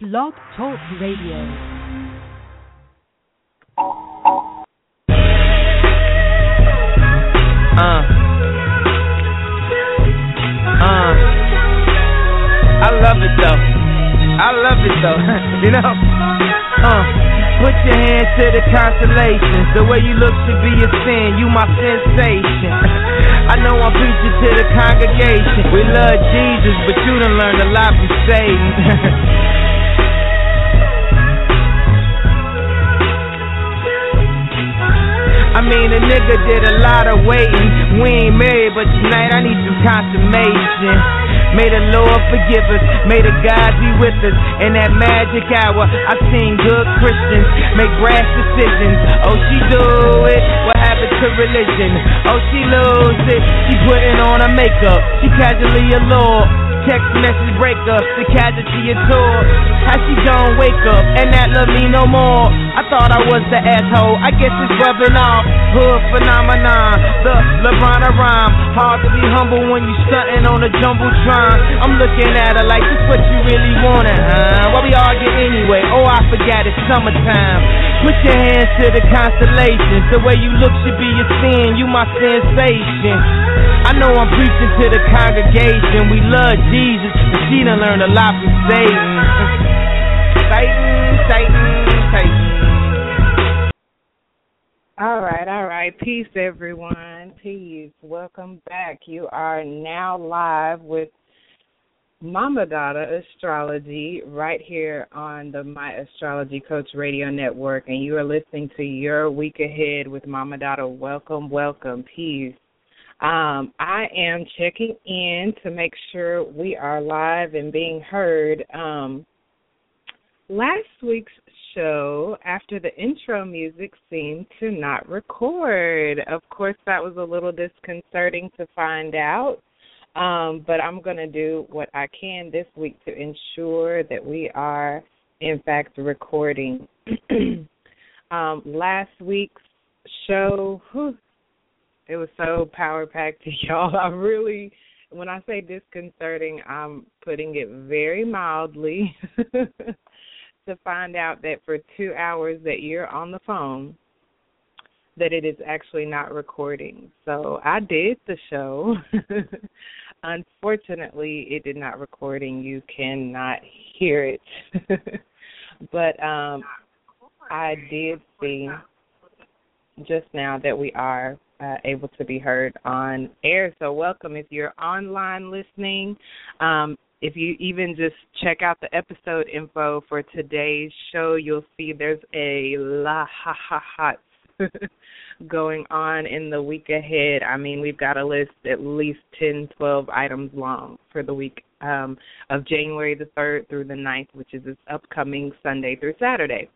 Blog Talk Radio. Uh. Uh. I love it though. I love it though. you know? Uh. Put your hands to the constellations. The way you look should be a sin. You my sensation. I know I'm preaching to the congregation. We love Jesus, but you done learned a lot from Satan. I mean, a nigga did a lot of waiting. We ain't married, but tonight I need some consummation. May the Lord forgive us. May the God be with us. In that magic hour, I've seen good Christians make rash decisions. Oh, she do it. What happened to religion? Oh, she lose it. She putting on her makeup. She casually allured text message breakup, the casualty of tour. How she gon' wake up and not love me no more? I thought I was the asshole, I guess it's rubbing off. Hood phenomenon, the LeBron rhyme. Hard to be humble when you stunting on a jumbotron. I'm looking at her like this what you really wanted, huh? Why we argue anyway? Oh, I forgot it's summertime. Put your hands to the constellations. The way you look should be a sin. You my sensation. I know I'm preaching to the congregation. We love Jesus, but she done learned a lot from Satan. Satan, Satan, Satan. All right, all right. Peace, everyone. Peace. Welcome back. You are now live with Mama Dada Astrology right here on the My Astrology Coach Radio Network, and you are listening to Your Week Ahead with Mama Dada. Welcome, welcome, peace. Um, I am checking in to make sure we are live and being heard. Um, last week's show, after the intro music seemed to not record. Of course, that was a little disconcerting to find out. Um, but I'm going to do what I can this week to ensure that we are, in fact, recording. um, last week's show, whew, it was so power packed to y'all. I really, when I say disconcerting, I'm putting it very mildly to find out that for two hours that you're on the phone, that it is actually not recording. So I did the show. Unfortunately, it did not recording. You cannot hear it. but um I did see just now that we are uh, able to be heard on air. So welcome if you're online listening. Um, if you even just check out the episode info for today's show, you'll see there's a la ha ha ha going on in the week ahead. I mean, we've got a list at least 10, 12 items long for the week um, of January the 3rd through the 9th, which is this upcoming Sunday through Saturday.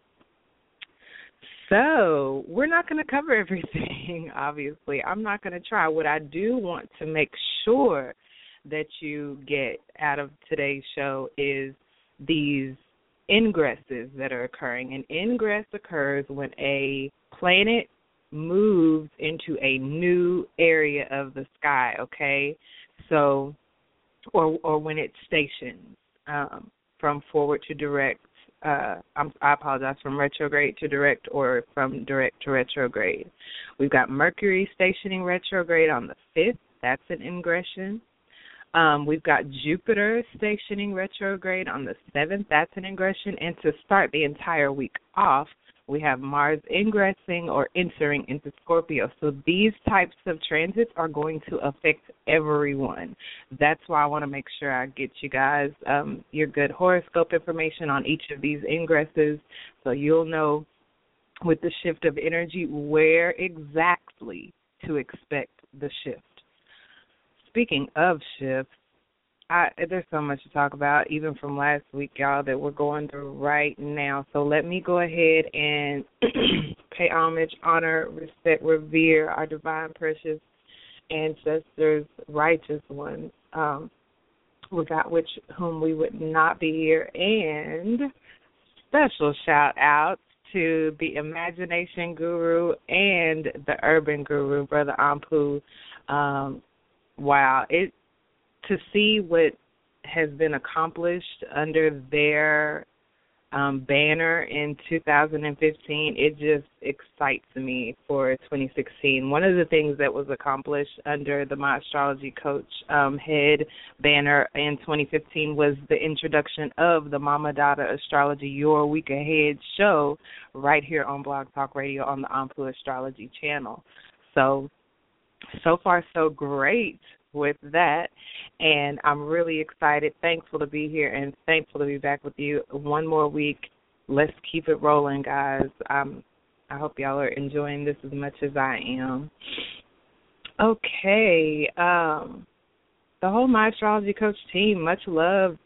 So, we're not going to cover everything, obviously. I'm not going to try. What I do want to make sure that you get out of today's show is these ingresses that are occurring. An ingress occurs when a planet moves into a new area of the sky, okay? So or or when it stations um, from forward to direct uh, I apologize, from retrograde to direct or from direct to retrograde. We've got Mercury stationing retrograde on the 5th. That's an ingression. Um, we've got Jupiter stationing retrograde on the 7th. That's an ingression. And to start the entire week off, we have Mars ingressing or entering into Scorpio. So these types of transits are going to affect everyone. That's why I want to make sure I get you guys um, your good horoscope information on each of these ingresses so you'll know with the shift of energy where exactly to expect the shift. Speaking of shifts, I, there's so much to talk about, even from last week, y'all, that we're going through right now. So let me go ahead and pay homage, honor, respect, revere our divine, precious ancestors, righteous ones, um, without which whom we would not be here. And special shout out to the imagination guru and the urban guru, Brother Anpu. Um, wow, it to see what has been accomplished under their um, banner in 2015. It just excites me for 2016. One of the things that was accomplished under the My Astrology Coach um, head banner in 2015 was the introduction of the Mama Dada Astrology Your Week Ahead show right here on Blog Talk Radio on the Anpu Astrology channel. So, so far so great with that. And I'm really excited, thankful to be here, and thankful to be back with you one more week. Let's keep it rolling, guys. Um, I hope y'all are enjoying this as much as I am. Okay. Um, the whole My Astrology Coach team, much love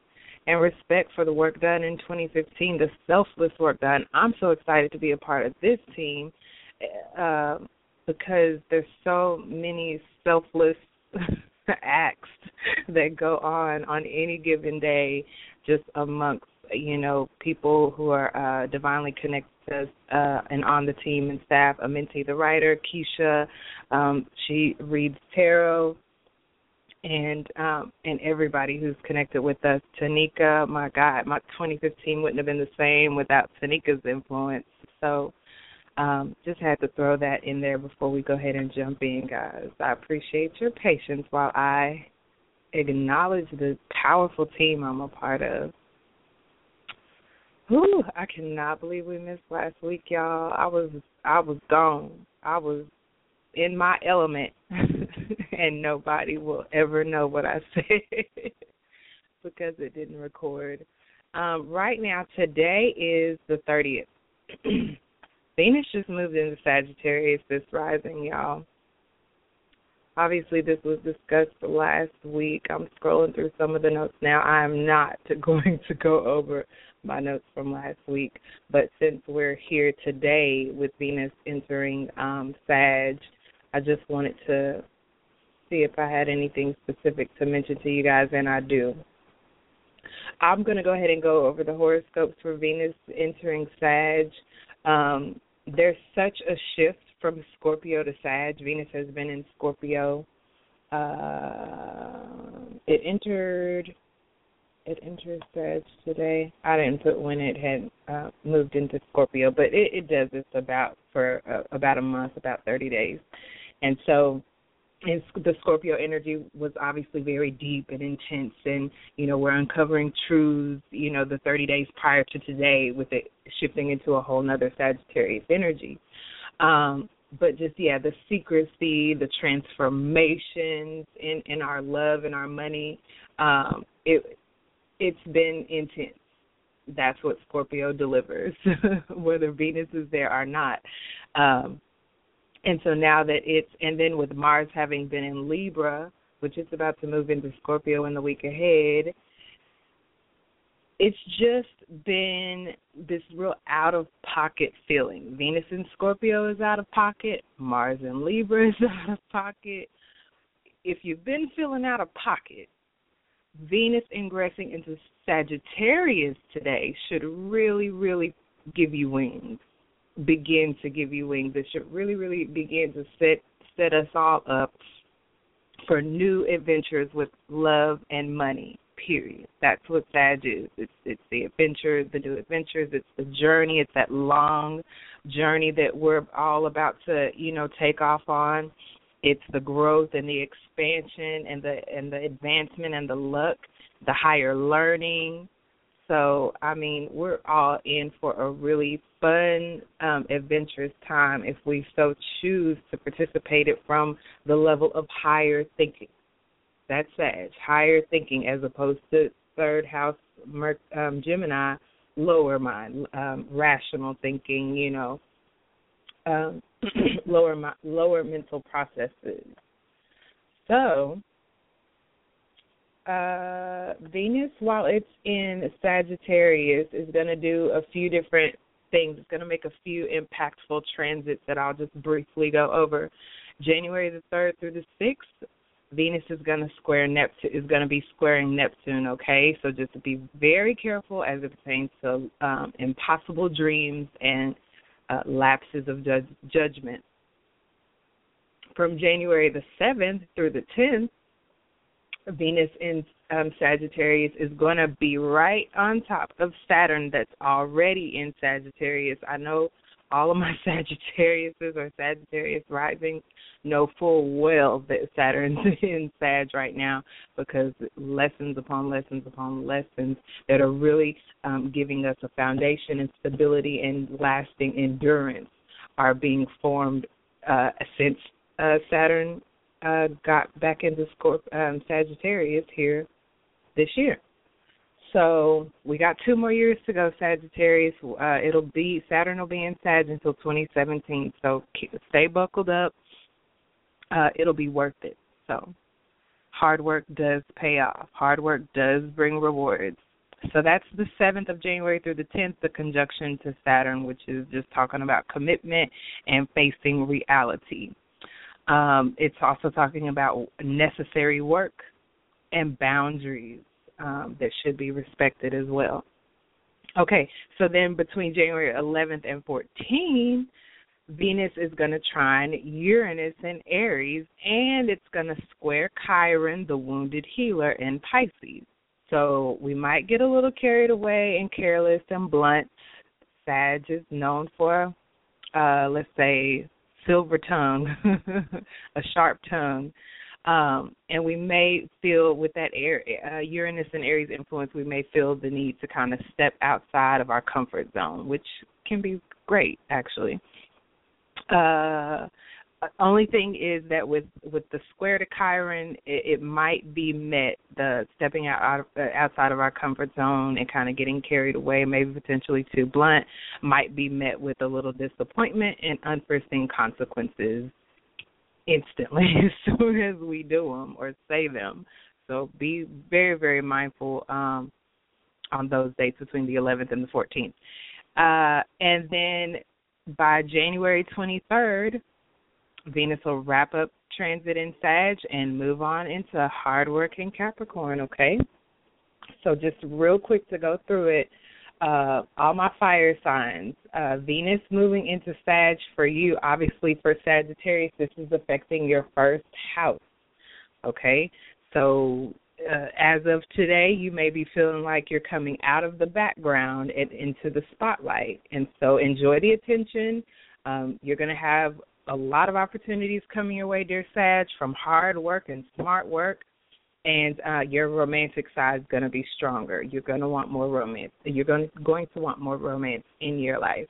and respect for the work done in 2015, the selfless work done. I'm so excited to be a part of this team uh, because there's so many selfless acts that go on on any given day just amongst you know people who are uh divinely connected to us uh and on the team and staff. Amenti the writer Keisha um she reads tarot and um and everybody who's connected with us. Tanika my god my 2015 wouldn't have been the same without Tanika's influence. So um, just had to throw that in there before we go ahead and jump in, guys. I appreciate your patience while I acknowledge the powerful team I'm a part of. Whew, I cannot believe we missed last week, y'all. I was I was gone. I was in my element and nobody will ever know what I said because it didn't record. Um, right now today is the thirtieth. Venus just moved into Sagittarius this rising, y'all. Obviously, this was discussed last week. I'm scrolling through some of the notes now. I'm not going to go over my notes from last week, but since we're here today with Venus entering um, Sag, I just wanted to see if I had anything specific to mention to you guys, and I do. I'm going to go ahead and go over the horoscopes for Venus entering Sag. Um, there's such a shift from Scorpio to Sag. Venus has been in Scorpio. Uh, it entered it entered Sag today. I didn't put when it had uh, moved into Scorpio, but it, it does this about for uh, about a month, about 30 days, and so and the Scorpio energy was obviously very deep and intense, and you know we're uncovering truths. You know, the 30 days prior to today, with it shifting into a whole nother Sagittarius energy. Um, but just yeah, the secrecy, the transformations in in our love and our money. Um, it it's been intense. That's what Scorpio delivers, whether Venus is there or not. Um, and so now that it's, and then with Mars having been in Libra, which is about to move into Scorpio in the week ahead, it's just been this real out of pocket feeling. Venus in Scorpio is out of pocket, Mars in Libra is out of pocket. If you've been feeling out of pocket, Venus ingressing into Sagittarius today should really, really give you wings begin to give you wings. It should really, really begin to set set us all up for new adventures with love and money. Period. That's what Sag is. It's it's the adventures, the new adventures. It's the journey. It's that long journey that we're all about to, you know, take off on. It's the growth and the expansion and the and the advancement and the luck, the higher learning, so, I mean, we're all in for a really fun, um, adventurous time if we so choose to participate it from the level of higher thinking. That's Sag, higher thinking as opposed to third house um, Gemini, lower mind, um, rational thinking, you know, um, lower lower mental processes. So, uh, Venus, while it's in Sagittarius, is going to do a few different things. It's going to make a few impactful transits that I'll just briefly go over. January the third through the sixth, Venus is going to square Neptune is going to be squaring Neptune. Okay, so just be very careful as it pertains to um, impossible dreams and uh, lapses of judge, judgment. From January the seventh through the tenth, Venus in um, Sagittarius is going to be right on top of Saturn that's already in Sagittarius. I know all of my Sagittariuses or Sagittarius rising know full well that Saturn's in Sag right now because lessons upon lessons upon lessons that are really um, giving us a foundation and stability and lasting endurance are being formed uh, since uh, Saturn uh, got back into Scorp- um, Sagittarius here this year. So we got two more years to go, Sagittarius. Uh, it'll be Saturn will be in Sag until 2017. So stay buckled up. Uh, it'll be worth it. So hard work does pay off. Hard work does bring rewards. So that's the 7th of January through the 10th, the conjunction to Saturn, which is just talking about commitment and facing reality. Um, it's also talking about necessary work and boundaries um, that should be respected as well. Okay, so then between January 11th and 14th, Venus is going to trine Uranus in Aries, and it's going to square Chiron, the wounded healer, in Pisces. So we might get a little carried away and careless and blunt. Sag is known for, uh, let's say, silver tongue, a sharp tongue. Um, and we may feel with that air, uh, Uranus and Aries influence, we may feel the need to kind of step outside of our comfort zone, which can be great actually. Uh, only thing is that with with the square to Chiron, it, it might be met the stepping out, out uh, outside of our comfort zone and kind of getting carried away, maybe potentially too blunt, might be met with a little disappointment and unforeseen consequences instantly as soon as we do them or say them. So be very, very mindful um, on those dates between the 11th and the 14th. Uh, and then by January 23rd, Venus will wrap up transit in Sag and move on into hard work in Capricorn, okay? So just real quick to go through it uh, all my fire signs. Uh, Venus moving into Sag for you, obviously for Sagittarius, this is affecting your first house. Okay, so uh, as of today, you may be feeling like you're coming out of the background and into the spotlight, and so enjoy the attention. Um, you're going to have a lot of opportunities coming your way, dear Sag, from hard work and smart work and uh, your romantic side is going to be stronger. You're going to want more romance. You're going to, going to want more romance in your life.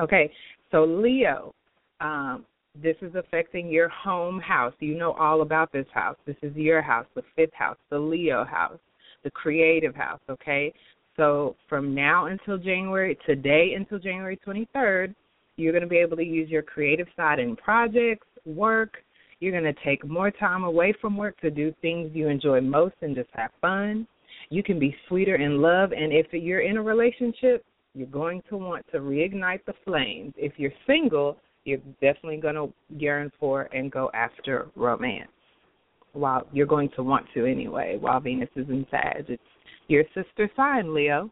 Okay, so Leo, um, this is affecting your home house. You know all about this house. This is your house, the fifth house, the Leo house, the creative house. Okay, so from now until January, today until January 23rd, you're going to be able to use your creative side in projects, work, you're going to take more time away from work to do things you enjoy most and just have fun. You can be sweeter in love, and if you're in a relationship, you're going to want to reignite the flames. If you're single, you're definitely going to yearn for and go after romance. While you're going to want to anyway, while Venus is in Sag. It's your sister sign, Leo.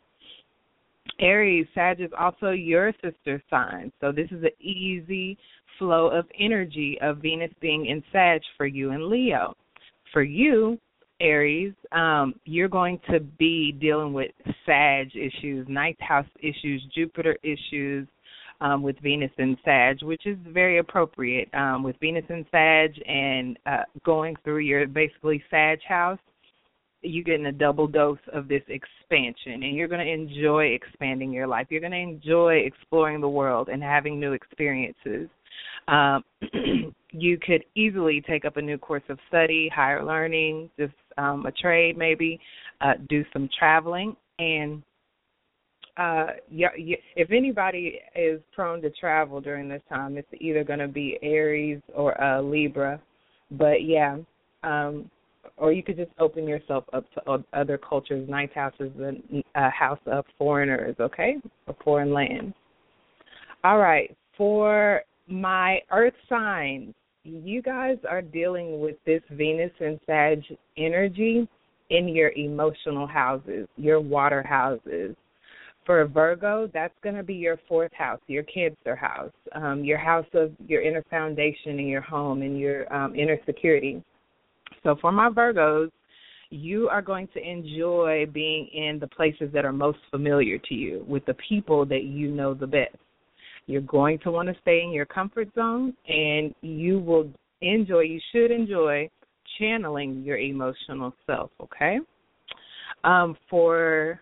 Aries, Sag is also your sister sign. So this is an easy flow of energy of Venus being in Sag for you and Leo. For you, Aries, um, you're going to be dealing with Sag issues, ninth house issues, Jupiter issues um, with Venus and Sag, which is very appropriate. Um, with Venus and Sag and uh, going through your basically Sag house, you're getting a double dose of this expansion and you're going to enjoy expanding your life. You're going to enjoy exploring the world and having new experiences. Um, you could easily take up a new course of study, higher learning, just um, a trade maybe, uh, do some traveling, and uh, yeah, if anybody is prone to travel during this time, it's either going to be Aries or uh, Libra. But yeah, um, or you could just open yourself up to other cultures. Ninth house is the uh, house of foreigners, okay, or foreign lands. All right, for my earth signs, you guys are dealing with this Venus and Sag energy in your emotional houses, your water houses. For Virgo, that's going to be your fourth house, your Cancer house, um, your house of your inner foundation in your home and your um, inner security. So for my Virgos, you are going to enjoy being in the places that are most familiar to you with the people that you know the best. You're going to want to stay in your comfort zone and you will enjoy, you should enjoy channeling your emotional self, okay? Um, for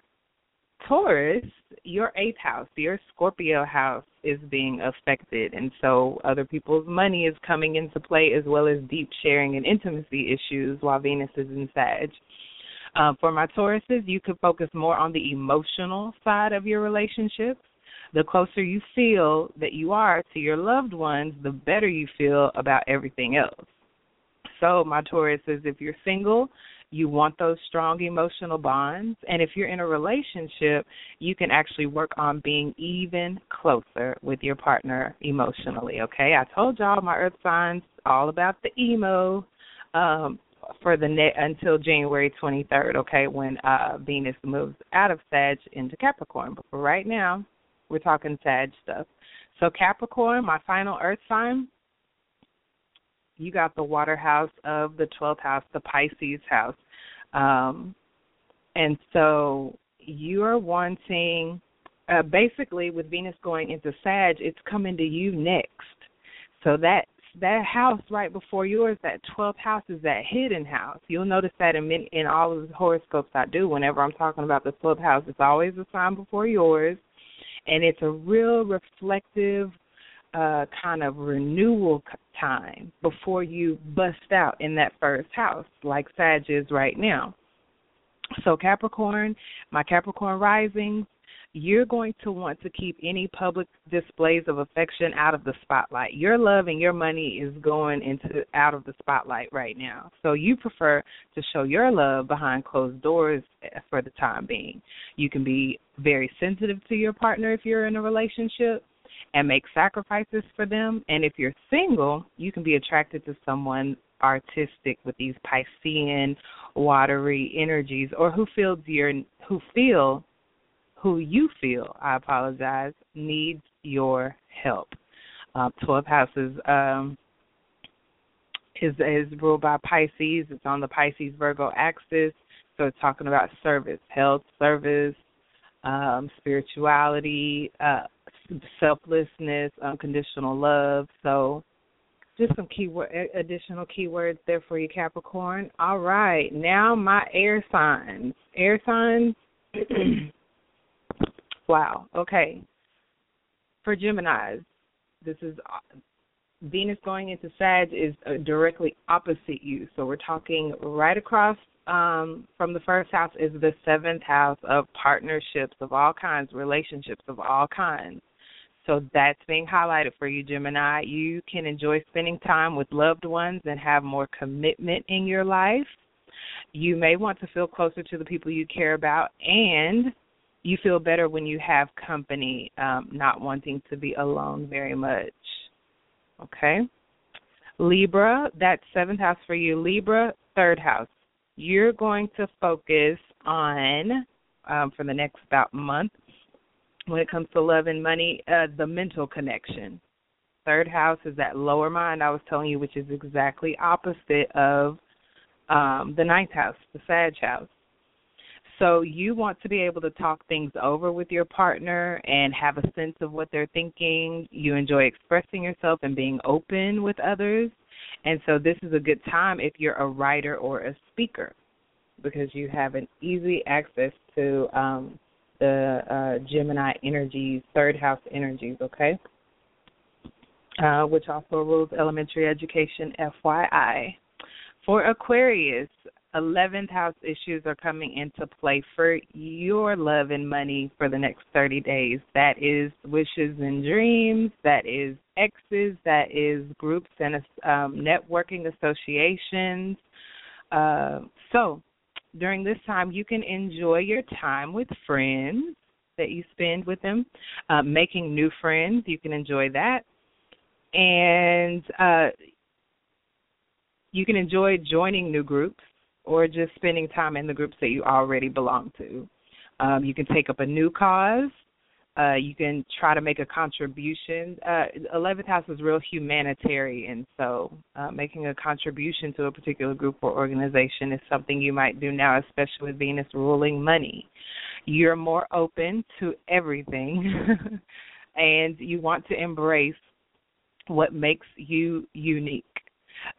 Taurus, your eighth house, your Scorpio house is being affected. And so other people's money is coming into play as well as deep sharing and intimacy issues while Venus is in Sag. Uh, for my Tauruses, you could focus more on the emotional side of your relationships. The closer you feel that you are to your loved ones, the better you feel about everything else. So, my Tauruses, if you're single, you want those strong emotional bonds. And if you're in a relationship, you can actually work on being even closer with your partner emotionally. Okay, I told y'all my earth signs all about the emo um, for the net until January 23rd. Okay, when uh, Venus moves out of Sag into Capricorn. But for right now, we're talking Sag stuff. So Capricorn, my final earth sign, you got the water house of the 12th house, the Pisces house. Um, and so you're wanting, uh, basically, with Venus going into Sag, it's coming to you next. So that that house right before yours, that 12th house, is that hidden house. You'll notice that in many, in all of the horoscopes I do. Whenever I'm talking about the 12th house, it's always a sign before yours, and it's a real reflective uh, kind of renewal time before you bust out in that first house, like Sag is right now. So, Capricorn, my Capricorn risings, you're going to want to keep any public displays of affection out of the spotlight. Your love and your money is going into out of the spotlight right now. So you prefer to show your love behind closed doors for the time being. You can be very sensitive to your partner if you're in a relationship and make sacrifices for them. And if you're single, you can be attracted to someone artistic with these Piscean, watery energies, or who feels your who feel who you feel. I apologize needs your help. Uh, Twelve houses um, is is ruled by Pisces. It's on the Pisces Virgo axis, so it's talking about service, health, service, um, spirituality, uh, selflessness, unconditional love. So, just some keyword, additional keywords there for you, Capricorn. All right, now my air signs. Air signs. wow. Okay. For Gemini's, this is uh, Venus going into Sag is uh, directly opposite you. So we're talking right across um, from the first house is the seventh house of partnerships of all kinds, relationships of all kinds. So that's being highlighted for you, Gemini. You can enjoy spending time with loved ones and have more commitment in your life. You may want to feel closer to the people you care about, and you feel better when you have company, um, not wanting to be alone very much. Okay? Libra, that's seventh house for you. Libra, third house. You're going to focus on, um, for the next about month, when it comes to love and money, uh, the mental connection. Third house is that lower mind I was telling you, which is exactly opposite of um, the ninth house, the Sag house. So you want to be able to talk things over with your partner and have a sense of what they're thinking. You enjoy expressing yourself and being open with others. And so this is a good time if you're a writer or a speaker because you have an easy access to um, the uh, Gemini energies, third house energies, okay? Uh, which also rules elementary education, FYI. For Aquarius, 11th house issues are coming into play for your love and money for the next 30 days. That is wishes and dreams, that is exes, that is groups and um, networking associations. Uh, so, during this time, you can enjoy your time with friends that you spend with them, uh, making new friends. You can enjoy that. And uh, you can enjoy joining new groups or just spending time in the groups that you already belong to. Um, you can take up a new cause uh, you can try to make a contribution. Uh, 11th house is real humanitarian, and so uh, making a contribution to a particular group or organization is something you might do now, especially with Venus ruling money. You're more open to everything, and you want to embrace what makes you unique.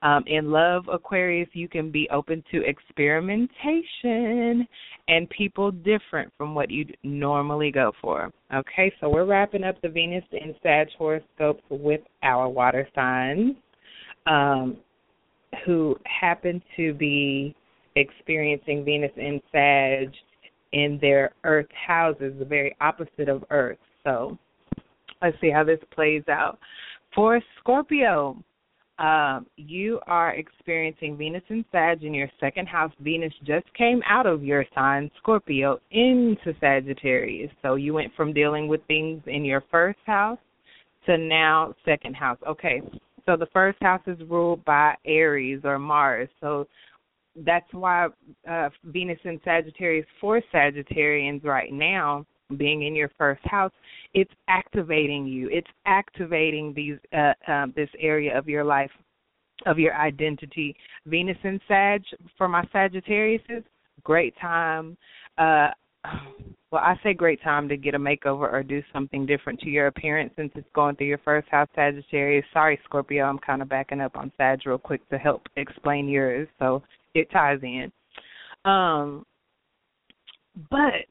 Um, in love, Aquarius, you can be open to experimentation and people different from what you'd normally go for. Okay, so we're wrapping up the Venus in Sag horoscopes with our water signs um, who happen to be experiencing Venus in Sag in their Earth houses, the very opposite of Earth. So let's see how this plays out. For Scorpio, um, you are experiencing Venus in Sag in your second house. Venus just came out of your sign, Scorpio, into Sagittarius. So you went from dealing with things in your first house to now second house. Okay, so the first house is ruled by Aries or Mars. So that's why uh, Venus in Sagittarius for Sagittarians right now being in your first house, it's activating you. It's activating these uh, uh, this area of your life, of your identity. Venus in Sag for my Sagittariuses, great time. Uh, well, I say great time to get a makeover or do something different to your appearance since it's going through your first house Sagittarius. Sorry, Scorpio, I'm kind of backing up on Sag real quick to help explain yours, so it ties in. Um, but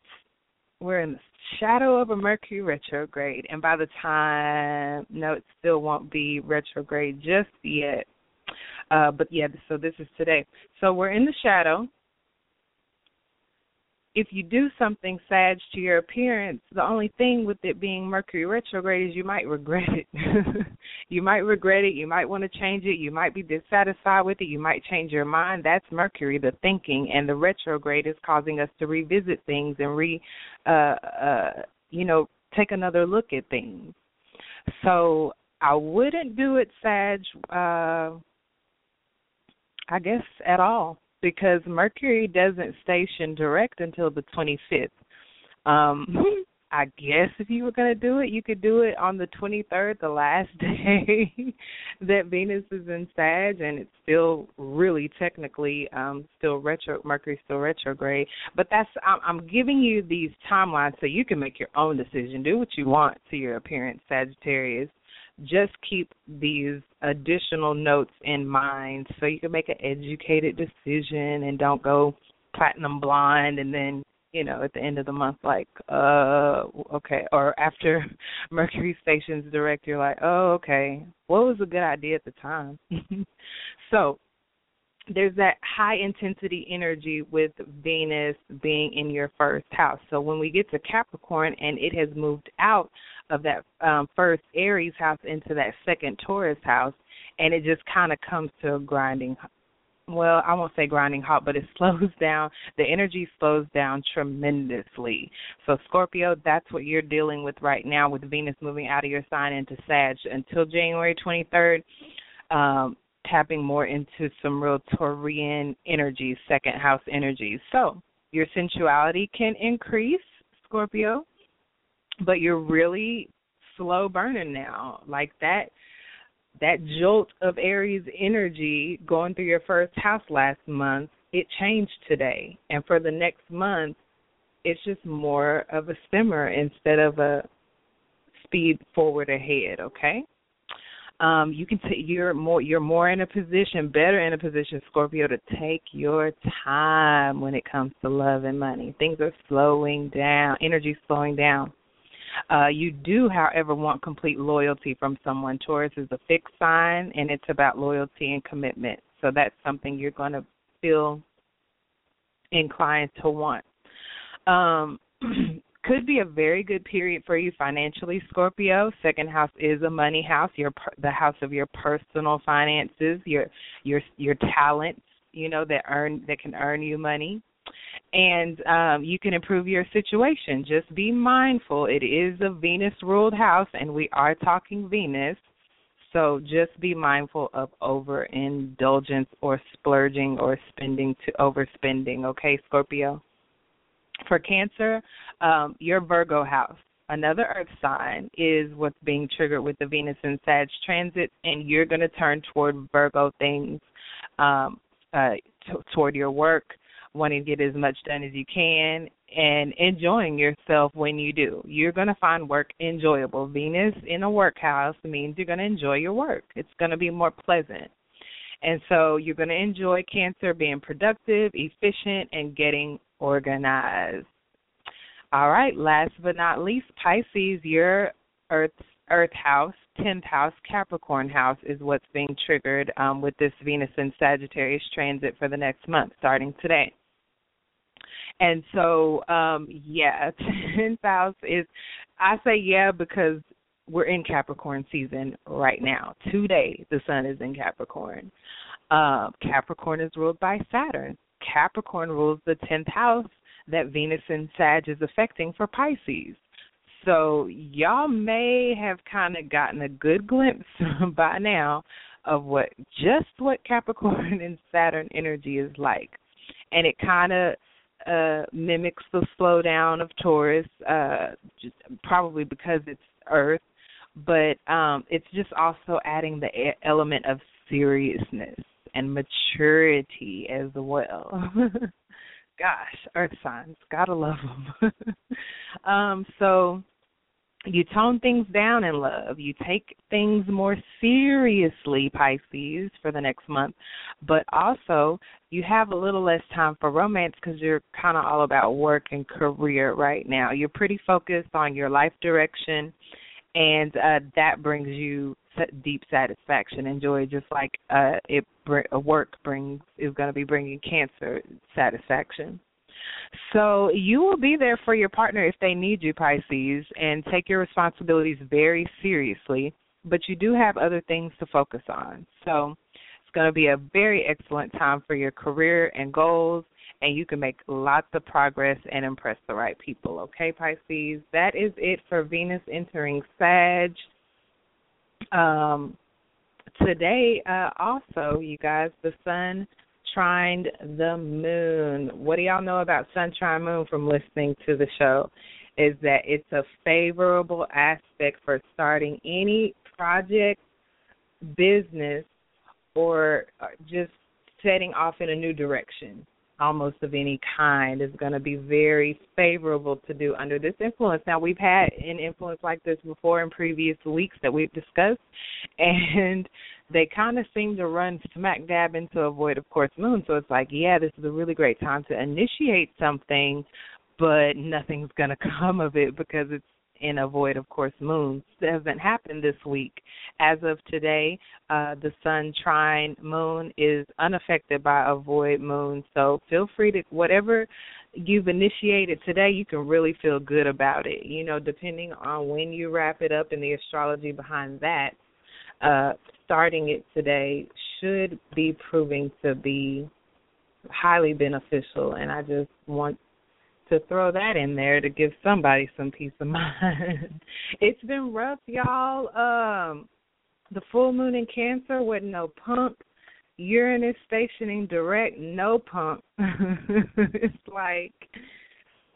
we're in the shadow of a Mercury retrograde, and by the time, no, it still won't be retrograde just yet. Uh, but yeah, so this is today. So we're in the shadow. If you do something Sag to your appearance, the only thing with it being Mercury retrograde is you might regret it. you might regret it. You might want to change it. You might be dissatisfied with it. You might change your mind. That's Mercury, the thinking, and the retrograde is causing us to revisit things and re uh, uh, you know, take another look at things. So I wouldn't do it, Sag. Uh, I guess at all because Mercury doesn't station direct until the 25th. Um, I guess if you were going to do it, you could do it on the 23rd, the last day that Venus is in Sag, and it's still really technically um still retro. Mercury still retrograde, but that's I'm, I'm giving you these timelines so you can make your own decision. Do what you want to your appearance, Sagittarius. Just keep these additional notes in mind so you can make an educated decision and don't go platinum blind and then you know, at the end of the month, like, uh, okay, or after Mercury stations direct, you're like, oh, okay, what was a good idea at the time? so there's that high intensity energy with Venus being in your first house. So when we get to Capricorn and it has moved out of that um, first Aries house into that second Taurus house, and it just kind of comes to a grinding well, I won't say grinding hot, but it slows down. The energy slows down tremendously. So, Scorpio, that's what you're dealing with right now with Venus moving out of your sign into Sag until January 23rd, um, tapping more into some real Taurian energies, second house energies. So, your sensuality can increase, Scorpio, but you're really slow burning now. Like that that jolt of Aries energy going through your first house last month, it changed today. And for the next month, it's just more of a simmer instead of a speed forward ahead, okay? Um, you can take you're more you're more in a position, better in a position, Scorpio, to take your time when it comes to love and money. Things are slowing down, energy slowing down. Uh, you do, however, want complete loyalty from someone. Taurus is a fixed sign, and it's about loyalty and commitment. So that's something you're going to feel inclined to want. Um, could be a very good period for you financially, Scorpio. Second house is a money house, your the house of your personal finances, your your your talents, you know that earn that can earn you money and um, you can improve your situation. Just be mindful. It is a Venus ruled house, and we are talking Venus. So just be mindful of overindulgence or splurging or spending to overspending. Okay, Scorpio. For Cancer, um, your Virgo house. another earth sign is what's being triggered with the Venus and Sag transit, and you're going to turn toward Virgo things, um, uh, t- toward your work, wanting to get as much done as you can, and enjoying yourself when you do. You're going to find work enjoyable. Venus in a workhouse means you're going to enjoy your work. It's going to be more pleasant. And so you're going to enjoy Cancer being productive, efficient, and getting organized. All right, last but not least, Pisces, your Earth Earth house, tenth house, Capricorn house is what's being triggered um, with this Venus and Sagittarius transit for the next month, starting today. And so, um, yeah, tenth house is. I say yeah because we're in Capricorn season right now. Today, the sun is in Capricorn. Uh, Capricorn is ruled by Saturn. Capricorn rules the 10th house that Venus and Sag is affecting for Pisces. So y'all may have kind of gotten a good glimpse by now of what just what Capricorn and Saturn energy is like. And it kind of uh mimics the slowdown of Taurus uh probably because it's earth but um it's just also adding the element of seriousness and maturity as well. Gosh, earth signs, gotta love them. um, so you tone things down in love. You take things more seriously, Pisces, for the next month. But also, you have a little less time for romance because you're kind of all about work and career right now. You're pretty focused on your life direction and uh, that brings you deep satisfaction and joy, just like uh, it work brings is going to be bringing cancer satisfaction. So you will be there for your partner if they need you, Pisces, and take your responsibilities very seriously. But you do have other things to focus on. So it's going to be a very excellent time for your career and goals and you can make lots of progress and impress the right people. Okay, Pisces? That is it for Venus entering Sag. Um, today, uh, also, you guys, the sun trined the moon. What do y'all know about sun trine moon from listening to the show? Is that it's a favorable aspect for starting any project, business, or uh, just setting off in a new direction almost of any kind is going to be very favorable to do under this influence. Now, we've had an influence like this before in previous weeks that we've discussed, and they kind of seem to run smack dab into a void of course moon. So it's like, yeah, this is a really great time to initiate something, but nothing's going to come of it because it's in a void of course moon hasn't happened this week. As of today uh the sun trine moon is unaffected by a void moon so feel free to whatever you've initiated today you can really feel good about it. You know depending on when you wrap it up and the astrology behind that uh starting it today should be proving to be highly beneficial and i just want to throw that in there to give somebody some peace of mind. it's been rough, y'all. Um the full moon in Cancer with no pump. Uranus stationing direct, no pump. it's like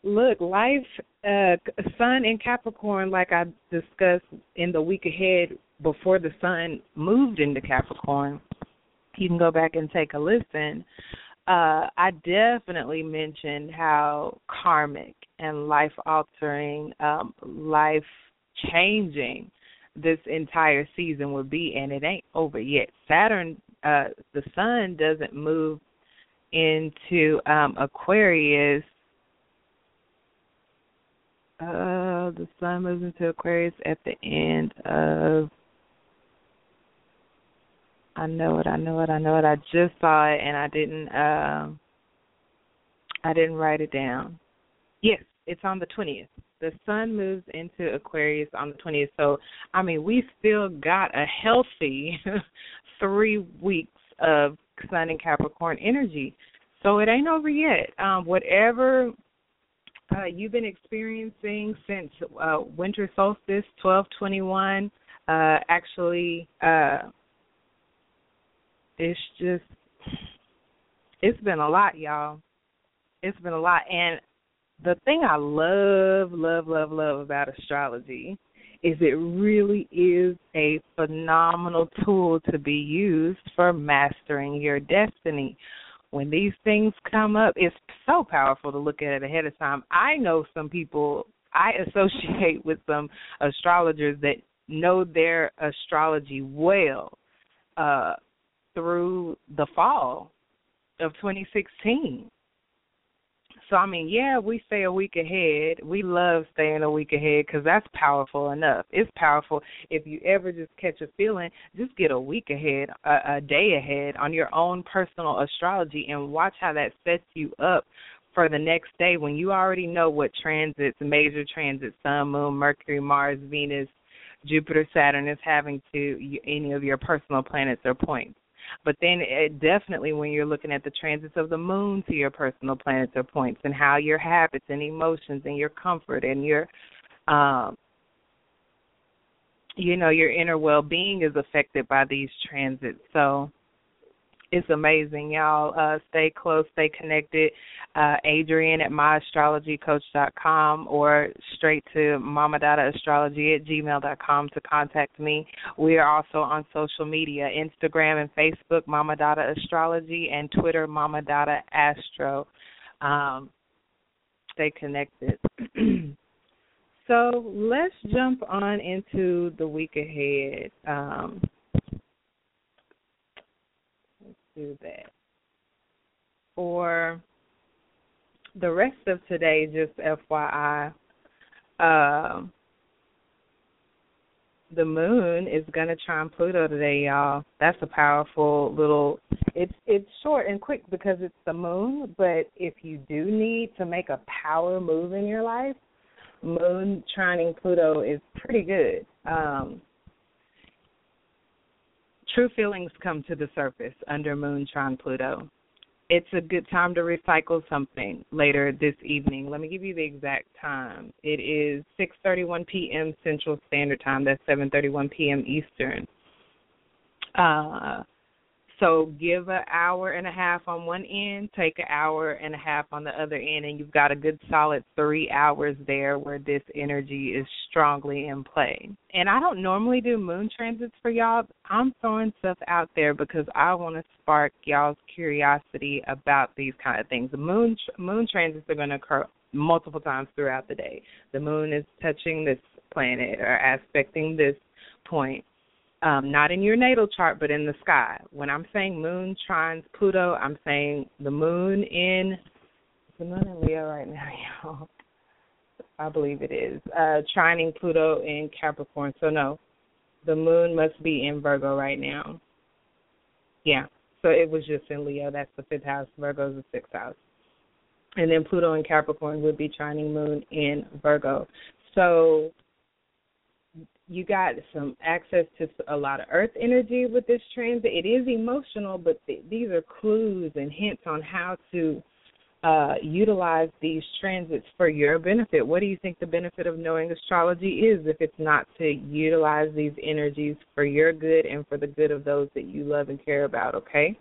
look, life uh sun in Capricorn like I discussed in the week ahead before the sun moved into Capricorn. You can go back and take a listen uh, I definitely mentioned how karmic and life altering, um, life changing this entire season would be, and it ain't over yet. Saturn, uh, the sun doesn't move into um, Aquarius. Uh, the sun moves into Aquarius at the end of I know it, I know it, I know it. I just saw it and I didn't uh I didn't write it down. Yes, it's on the twentieth. The sun moves into Aquarius on the twentieth. So I mean we still got a healthy three weeks of sun and Capricorn energy. So it ain't over yet. Um whatever uh, you've been experiencing since uh, winter solstice 1221 uh, actually uh, it's just it's been a lot, y'all. It's been a lot and the thing I love, love, love, love about astrology is it really is a phenomenal tool to be used for mastering your destiny. When these things come up, it's so powerful to look at it ahead of time. I know some people I associate with some astrologers that know their astrology well uh through the fall of 2016 so I mean, yeah, we stay a week ahead. We love staying a week ahead because that's powerful enough. It's powerful if you ever just catch a feeling, just get a week ahead, a, a day ahead on your own personal astrology, and watch how that sets you up for the next day when you already know what transits, major transits, Sun, Moon, Mercury, Mars, Venus, Jupiter, Saturn is having to any of your personal planets or points. But then it definitely when you're looking at the transits of the moon to your personal planets or points and how your habits and emotions and your comfort and your um you know, your inner well being is affected by these transits. So it's amazing, y'all. Uh, stay close, stay connected. Uh, Adrian at myastrologycoach.com or straight to mamadadaastrology at gmail.com to contact me. We are also on social media Instagram and Facebook, Mama Dada Astrology, and Twitter, Mama Dada Astro. Um, stay connected. so let's jump on into the week ahead. Um, do that. For the rest of today, just FYI, uh, the moon is gonna trine Pluto today, y'all. That's a powerful little. It's it's short and quick because it's the moon. But if you do need to make a power move in your life, moon trining Pluto is pretty good. Um, True feelings come to the surface under Moontrine Pluto. It's a good time to recycle something later this evening. Let me give you the exact time. It is 6:31 p.m. Central Standard Time. That's 7:31 p.m. Eastern. Uh, so give an hour and a half on one end, take an hour and a half on the other end, and you've got a good solid three hours there where this energy is strongly in play. And I don't normally do moon transits for y'all. I'm throwing stuff out there because I want to spark y'all's curiosity about these kind of things. The moon moon transits are going to occur multiple times throughout the day. The moon is touching this planet or aspecting this point um, not in your natal chart, but in the sky. When I'm saying moon trines Pluto, I'm saying the moon in the moon in Leo right now, y'all. I believe it is uh, trining Pluto in Capricorn. So no, the moon must be in Virgo right now. Yeah, so it was just in Leo. That's the fifth house. Virgo is the sixth house, and then Pluto in Capricorn would be trining moon in Virgo. So you got some access to a lot of earth energy with this transit. It is emotional, but th- these are clues and hints on how to uh, utilize these transits for your benefit. What do you think the benefit of knowing astrology is if it's not to utilize these energies for your good and for the good of those that you love and care about, okay?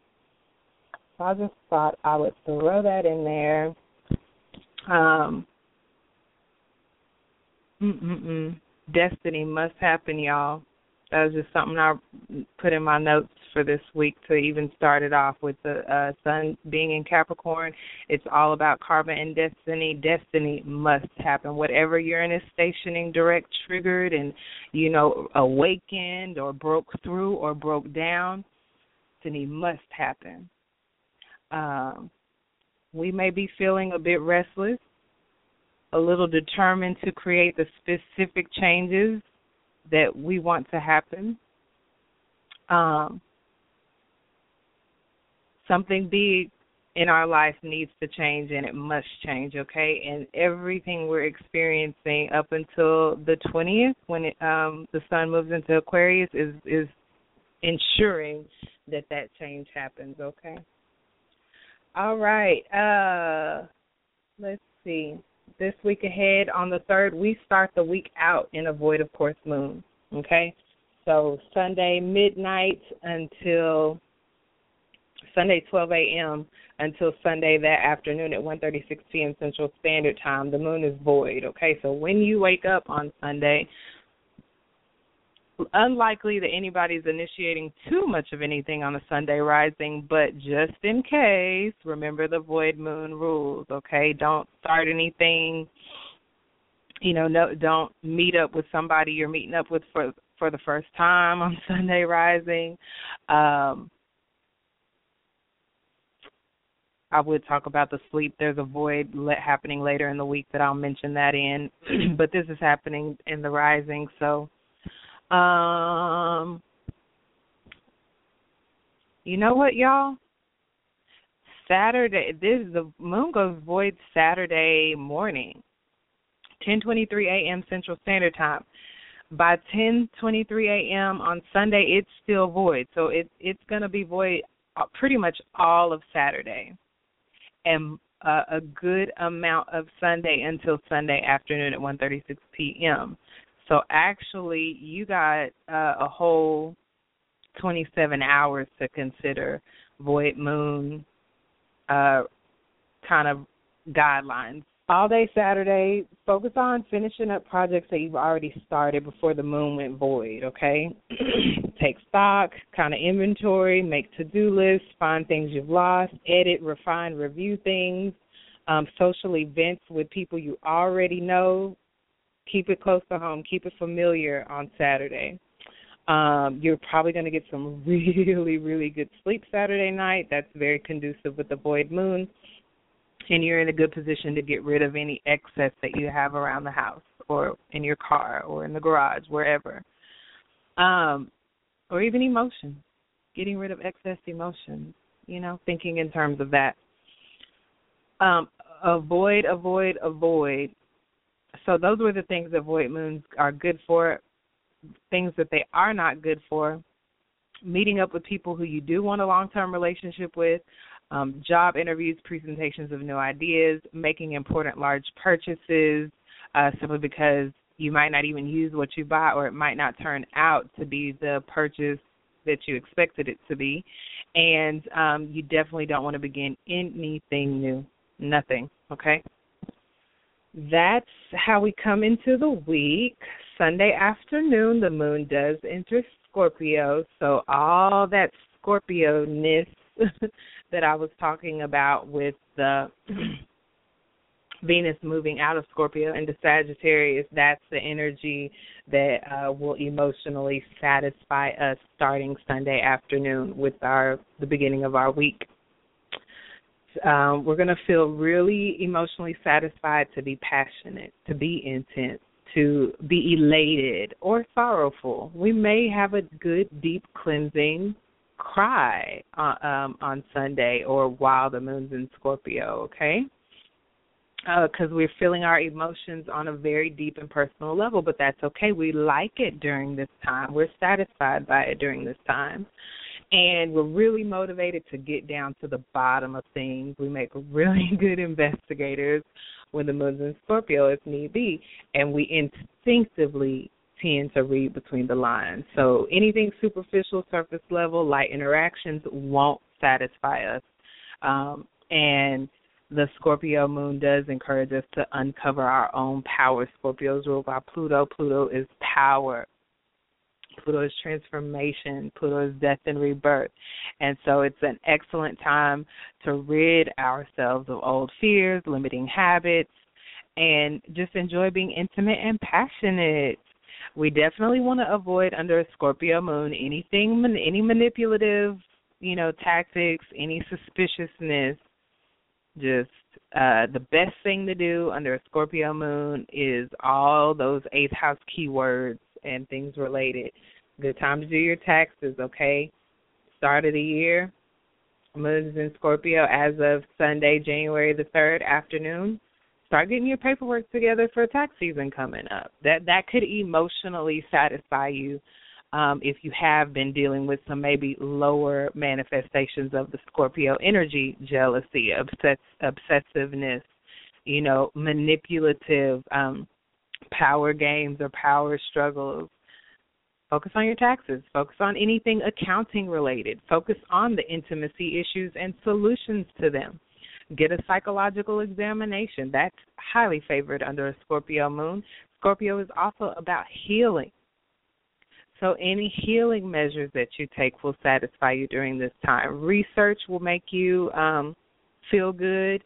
So I just thought I would throw that in there. Um, mm-mm-mm destiny must happen, y'all. That was just something I put in my notes for this week to even start it off with the uh, sun being in Capricorn. It's all about karma and destiny. Destiny must happen. Whatever Uranus stationing direct triggered and, you know, awakened or broke through or broke down, destiny must happen. Um, we may be feeling a bit restless a little determined to create the specific changes that we want to happen. Um, something big in our life needs to change and it must change, okay? And everything we're experiencing up until the 20th when it, um the sun moves into Aquarius is is ensuring that that change happens, okay? All right. Uh let's see this week ahead on the third, we start the week out in a void of course moon. Okay? So Sunday midnight until Sunday 12 a.m. until Sunday that afternoon at 1:36 p.m. Central Standard Time. The moon is void. Okay, so when you wake up on Sunday, unlikely that anybody's initiating too much of anything on a Sunday rising, but just in case, remember the void moon rules, okay? Don't start anything you know, no don't meet up with somebody you're meeting up with for for the first time on Sunday rising. Um I would talk about the sleep. There's a void happening later in the week that I'll mention that in, but this is happening in the rising. So, um, you know what, y'all? Saturday. This the moon goes void Saturday morning, 10:23 a.m. Central Standard Time. By 10:23 a.m. on Sunday, it's still void. So it it's to be void uh, pretty much all of Saturday and uh, a good amount of Sunday until Sunday afternoon at 1:36 p.m. So actually, you got uh, a whole 27 hours to consider void moon uh, kind of guidelines all day Saturday, focus on finishing up projects that you've already started before the moon went void, okay? Take stock, kind of inventory, make to do lists, find things you've lost, edit, refine, review things, um, social events with people you already know. Keep it close to home, keep it familiar on Saturday. Um, you're probably going to get some really, really good sleep Saturday night. That's very conducive with the void moon and you're in a good position to get rid of any excess that you have around the house or in your car or in the garage, wherever. Um, or even emotions, getting rid of excess emotions, you know, thinking in terms of that. Um, avoid, avoid, avoid. So those were the things that void moons are good for. Things that they are not good for. Meeting up with people who you do want a long term relationship with, um, job interviews, presentations of new ideas, making important large purchases, uh, simply because you might not even use what you buy or it might not turn out to be the purchase that you expected it to be. And um, you definitely don't want to begin anything new. Nothing. Okay? That's how we come into the week. Sunday afternoon, the moon does enter Scorpio. So all that Scorpio ness that I was talking about with the Venus moving out of Scorpio into Sagittarius, that's the energy that uh, will emotionally satisfy us starting Sunday afternoon with our the beginning of our week. Um, we're going to feel really emotionally satisfied to be passionate, to be intense, to be elated or sorrowful. We may have a good deep cleansing cry on, uh, um, on Sunday or while the moon's in Scorpio, okay? Because uh, we're feeling our emotions on a very deep and personal level, but that's okay. We like it during this time. We're satisfied by it during this time. And we're really motivated to get down to the bottom of things. We make really good investigators when the moon's in Scorpio, if need be. And we instinctively tend to read between the lines. So anything superficial, surface level, light interactions won't satisfy us. Um, and the Scorpio moon does encourage us to uncover our own power. Scorpio's ruled by Pluto. Pluto is power. Pluto is transformation. Pluto is death and rebirth. And so it's an excellent time to rid ourselves of old fears, limiting habits, and just enjoy being intimate and passionate we definitely want to avoid under a Scorpio moon anything, any manipulative, you know, tactics, any suspiciousness. Just uh the best thing to do under a Scorpio moon is all those eighth house keywords and things related. Good time to do your taxes, okay? Start of the year. Moon's in Scorpio as of Sunday, January the 3rd afternoon start getting your paperwork together for tax season coming up. That that could emotionally satisfy you um, if you have been dealing with some maybe lower manifestations of the Scorpio energy, jealousy, obsess- obsessiveness, you know, manipulative um, power games or power struggles. Focus on your taxes. Focus on anything accounting related. Focus on the intimacy issues and solutions to them. Get a psychological examination. That's highly favored under a Scorpio moon. Scorpio is also about healing. So, any healing measures that you take will satisfy you during this time. Research will make you um, feel good,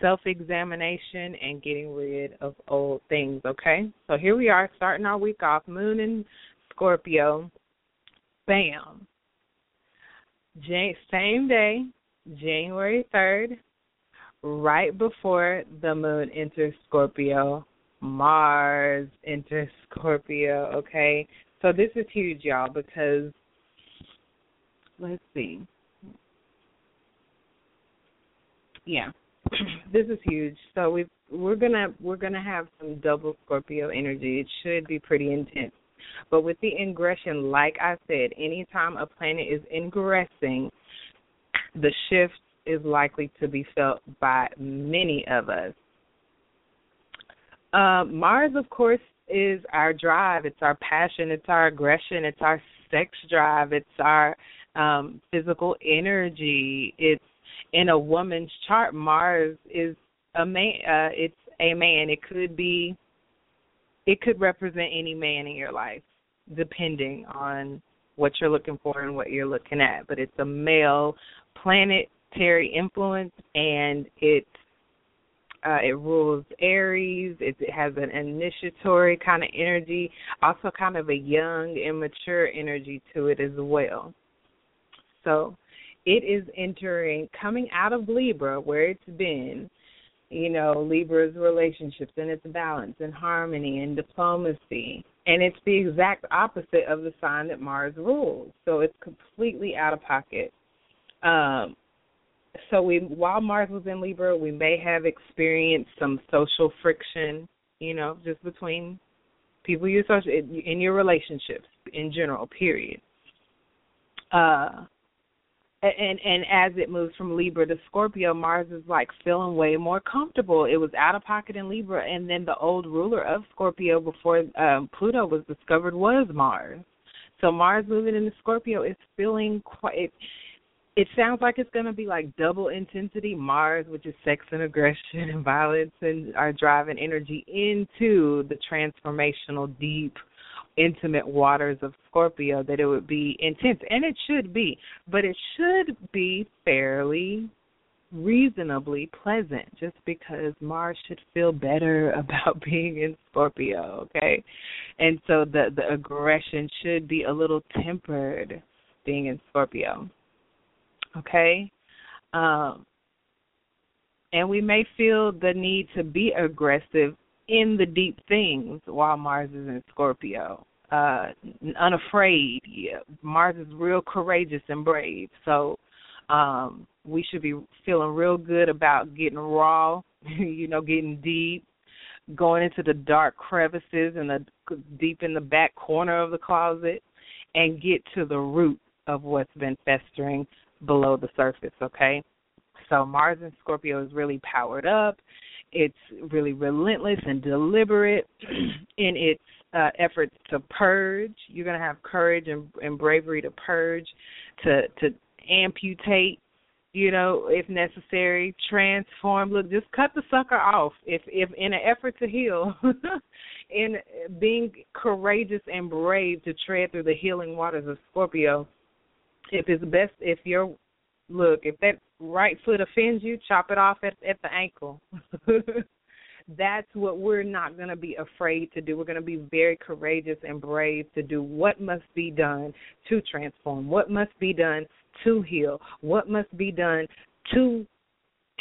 self examination, and getting rid of old things, okay? So, here we are starting our week off. Moon and Scorpio. Bam. Same day, January 3rd, right before the moon enters Scorpio, Mars enters Scorpio, okay? So this is huge, y'all, because let's see. Yeah. this is huge. So we we're gonna we're gonna have some double Scorpio energy. It should be pretty intense. But with the ingression, like I said, anytime a planet is ingressing, the shift is likely to be felt by many of us. Uh, Mars, of course, is our drive. It's our passion. It's our aggression. It's our sex drive. It's our um, physical energy. It's in a woman's chart. Mars is a man. Uh, it's a man. It could be. It could represent any man in your life, depending on what you're looking for and what you're looking at. But it's a male planetary influence, and it's uh, it rules Aries. It, it has an initiatory kind of energy, also kind of a young, immature energy to it as well. So it is entering, coming out of Libra, where it's been, you know, Libra's relationships and its balance and harmony and diplomacy. And it's the exact opposite of the sign that Mars rules. So it's completely out of pocket. Um, so we while Mars was in Libra, we may have experienced some social friction, you know, just between people you associate in your relationships in general. Period. Uh, and and as it moves from Libra to Scorpio, Mars is like feeling way more comfortable. It was out of pocket in Libra, and then the old ruler of Scorpio before um, Pluto was discovered was Mars. So Mars moving into Scorpio is feeling quite it sounds like it's going to be like double intensity Mars, which is sex and aggression and violence, and drive and energy into the transformational, deep, intimate waters of Scorpio. That it would be intense, and it should be, but it should be fairly reasonably pleasant just because Mars should feel better about being in Scorpio, okay? And so the the aggression should be a little tempered being in Scorpio okay? Um, and we may feel the need to be aggressive in the deep things while Mars is in Scorpio. Uh, unafraid. Mars is real courageous and brave. So um, we should be feeling real good about getting raw, you know, getting deep, going into the dark crevices and the deep in the back corner of the closet, and get to the root of what's been festering below the surface, okay? So Mars and Scorpio is really powered up. It's really relentless and deliberate in its uh, efforts to purge. You're going to have courage and, and bravery to purge, to to amputate, you know, if necessary, transform. Look, just cut the sucker off. If if in an effort to heal, in being courageous and brave to tread through the healing waters of Scorpio, if it's best if your look if that right foot offends you chop it off at at the ankle that's what we're not going to be afraid to do we're going to be very courageous and brave to do what must be done to transform what must be done to heal what must be done to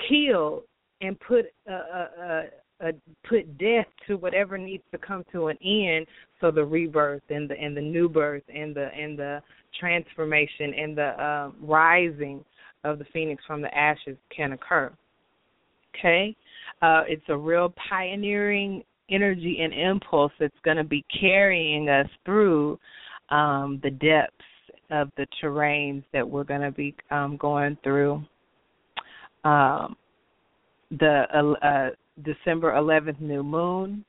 kill and put a, a, a put death to whatever needs to come to an end so the rebirth and the and the new birth and the and the transformation and the uh, rising of the phoenix from the ashes can occur. Okay? Uh, it's a real pioneering energy and impulse that's going to be carrying us through um, the depths of the terrains that we're going to be um, going through. Um, the uh, uh December 11th new moon,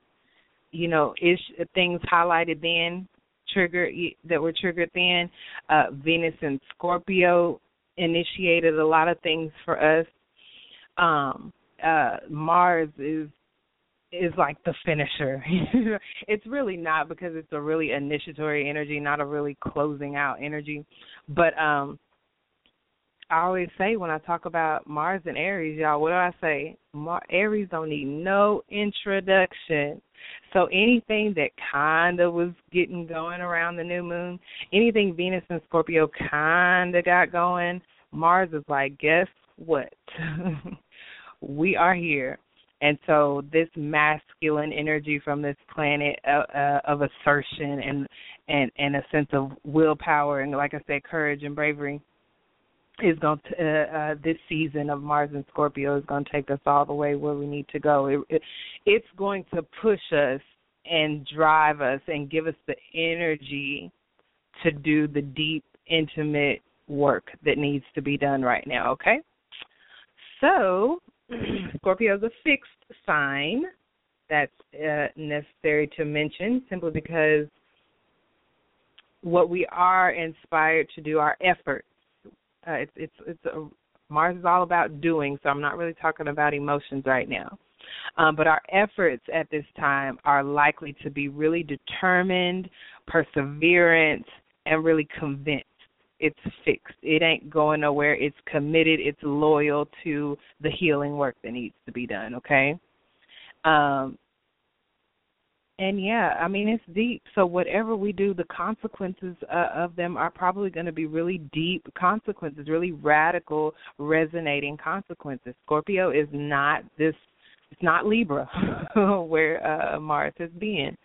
you know, is things highlighted then triggered that were triggered then. Uh, Venus and Scorpio initiated a lot of things for us. Um, uh, Mars is is like the finisher. it's really not because it's a really initiatory energy, not a really closing out energy. But um I always say when I talk about Mars and Aries, y'all, what do I say? Mar- Aries don't need no introduction. So anything that kind of was getting going around the new moon, anything Venus and Scorpio kind of got going, Mars is like, guess what? we are here. And so this masculine energy from this planet uh, uh, of assertion and and and a sense of willpower and like I said, courage and bravery is going to uh, uh, this season of Mars and Scorpio is going to take us all the way where we need to go. It, it, it's going to push us and drive us and give us the energy to do the deep, intimate work that needs to be done right now. Okay, so Scorpio is a fixed sign. That's uh, necessary to mention simply because what we are inspired to do, our efforts uh, it's it's it's a, Mars is all about doing, so I'm not really talking about emotions right now. Um, but our efforts at this time are likely to be really determined, perseverant, and really convinced. It's fixed. It ain't going nowhere. It's committed. It's loyal to the healing work that needs to be done. Okay. Um, and yeah, I mean it's deep. So whatever we do, the consequences uh, of them are probably going to be really deep consequences, really radical, resonating consequences. Scorpio is not this. It's not Libra, where uh, Mars has been.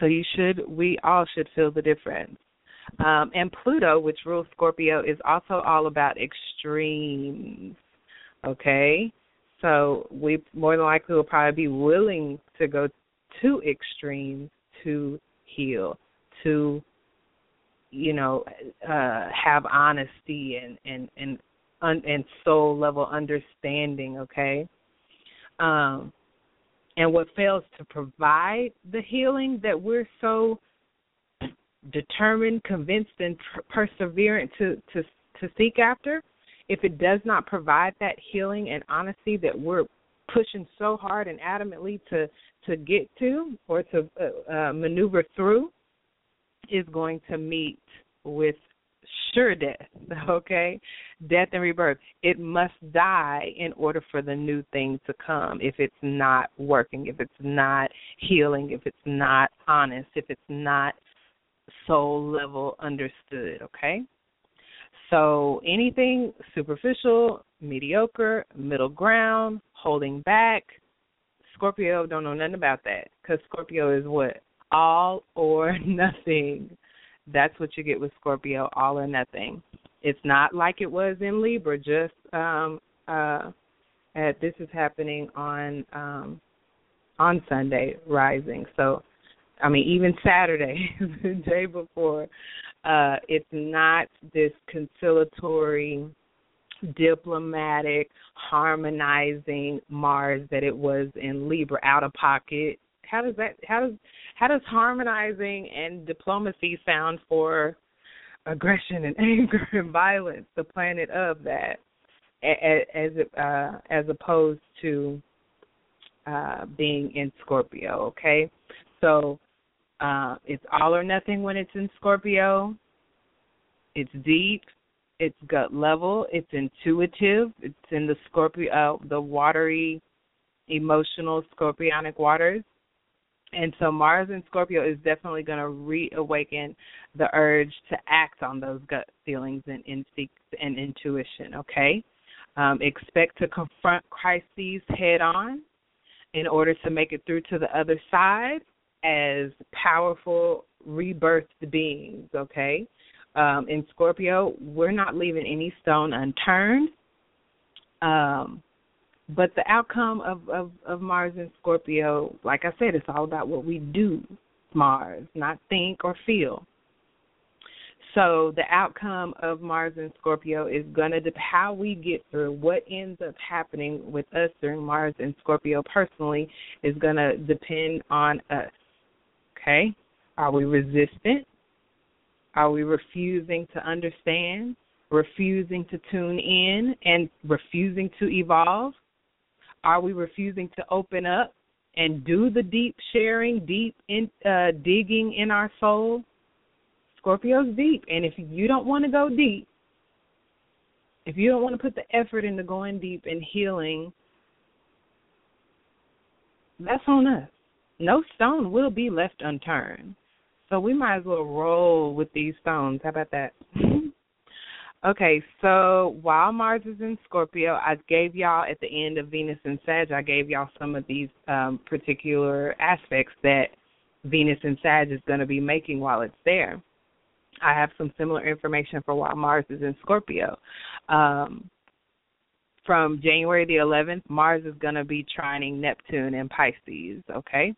So you should, we all should feel the difference. Um, and Pluto, which rules Scorpio, is also all about extremes. Okay, so we more than likely will probably be willing to go to extremes to heal, to you know uh have honesty and and and un, and soul level understanding okay um and what fails to provide the healing that we're so determined convinced and per- perseverant to to to seek after if it does not provide that healing and honesty that we're pushing so hard and adamantly to to get to or to uh, uh, maneuver through is going to meet with sure death, okay? Death and rebirth. It must die in order for the new thing to come. If it's not working, if it's not healing, if it's not honest, if it's not soul level understood, okay? So anything superficial, mediocre, middle ground, holding back, Scorpio don't know nothing about that because Scorpio is what all or nothing. That's what you get with Scorpio, all or nothing. It's not like it was in Libra. Just um uh, at, this is happening on um on Sunday rising. So, I mean, even Saturday, the day before, uh, it's not this conciliatory diplomatic, harmonizing Mars that it was in Libra, out of pocket. How does that how does how does harmonizing and diplomacy sound for aggression and anger and violence, the planet of that, as uh, as opposed to uh, being in Scorpio? Okay, so uh, it's all or nothing when it's in Scorpio. It's deep it's gut level, it's intuitive, it's in the Scorpio, uh, the watery, emotional scorpionic waters. And so Mars in Scorpio is definitely going to reawaken the urge to act on those gut feelings and instincts and intuition, okay? Um, expect to confront crises head on in order to make it through to the other side as powerful rebirthed beings, okay? um, in Scorpio, we're not leaving any stone unturned. Um, but the outcome of, of, of Mars in Scorpio, like I said, it's all about what we do, Mars, not think or feel. So the outcome of Mars and Scorpio is to depend how we get through what ends up happening with us during Mars and Scorpio personally is to depend on us. Okay? Are we resistant? Are we refusing to understand? Refusing to tune in and refusing to evolve? Are we refusing to open up and do the deep sharing, deep in, uh, digging in our soul? Scorpio's deep, and if you don't want to go deep, if you don't want to put the effort into going deep and healing, that's on us. No stone will be left unturned. So we might as well roll with these stones. How about that? okay, so while Mars is in Scorpio, I gave y'all at the end of Venus and Sag, I gave y'all some of these um, particular aspects that Venus and Sag is going to be making while it's there. I have some similar information for while Mars is in Scorpio. Um, from January the 11th, Mars is going to be trining Neptune in Pisces, okay?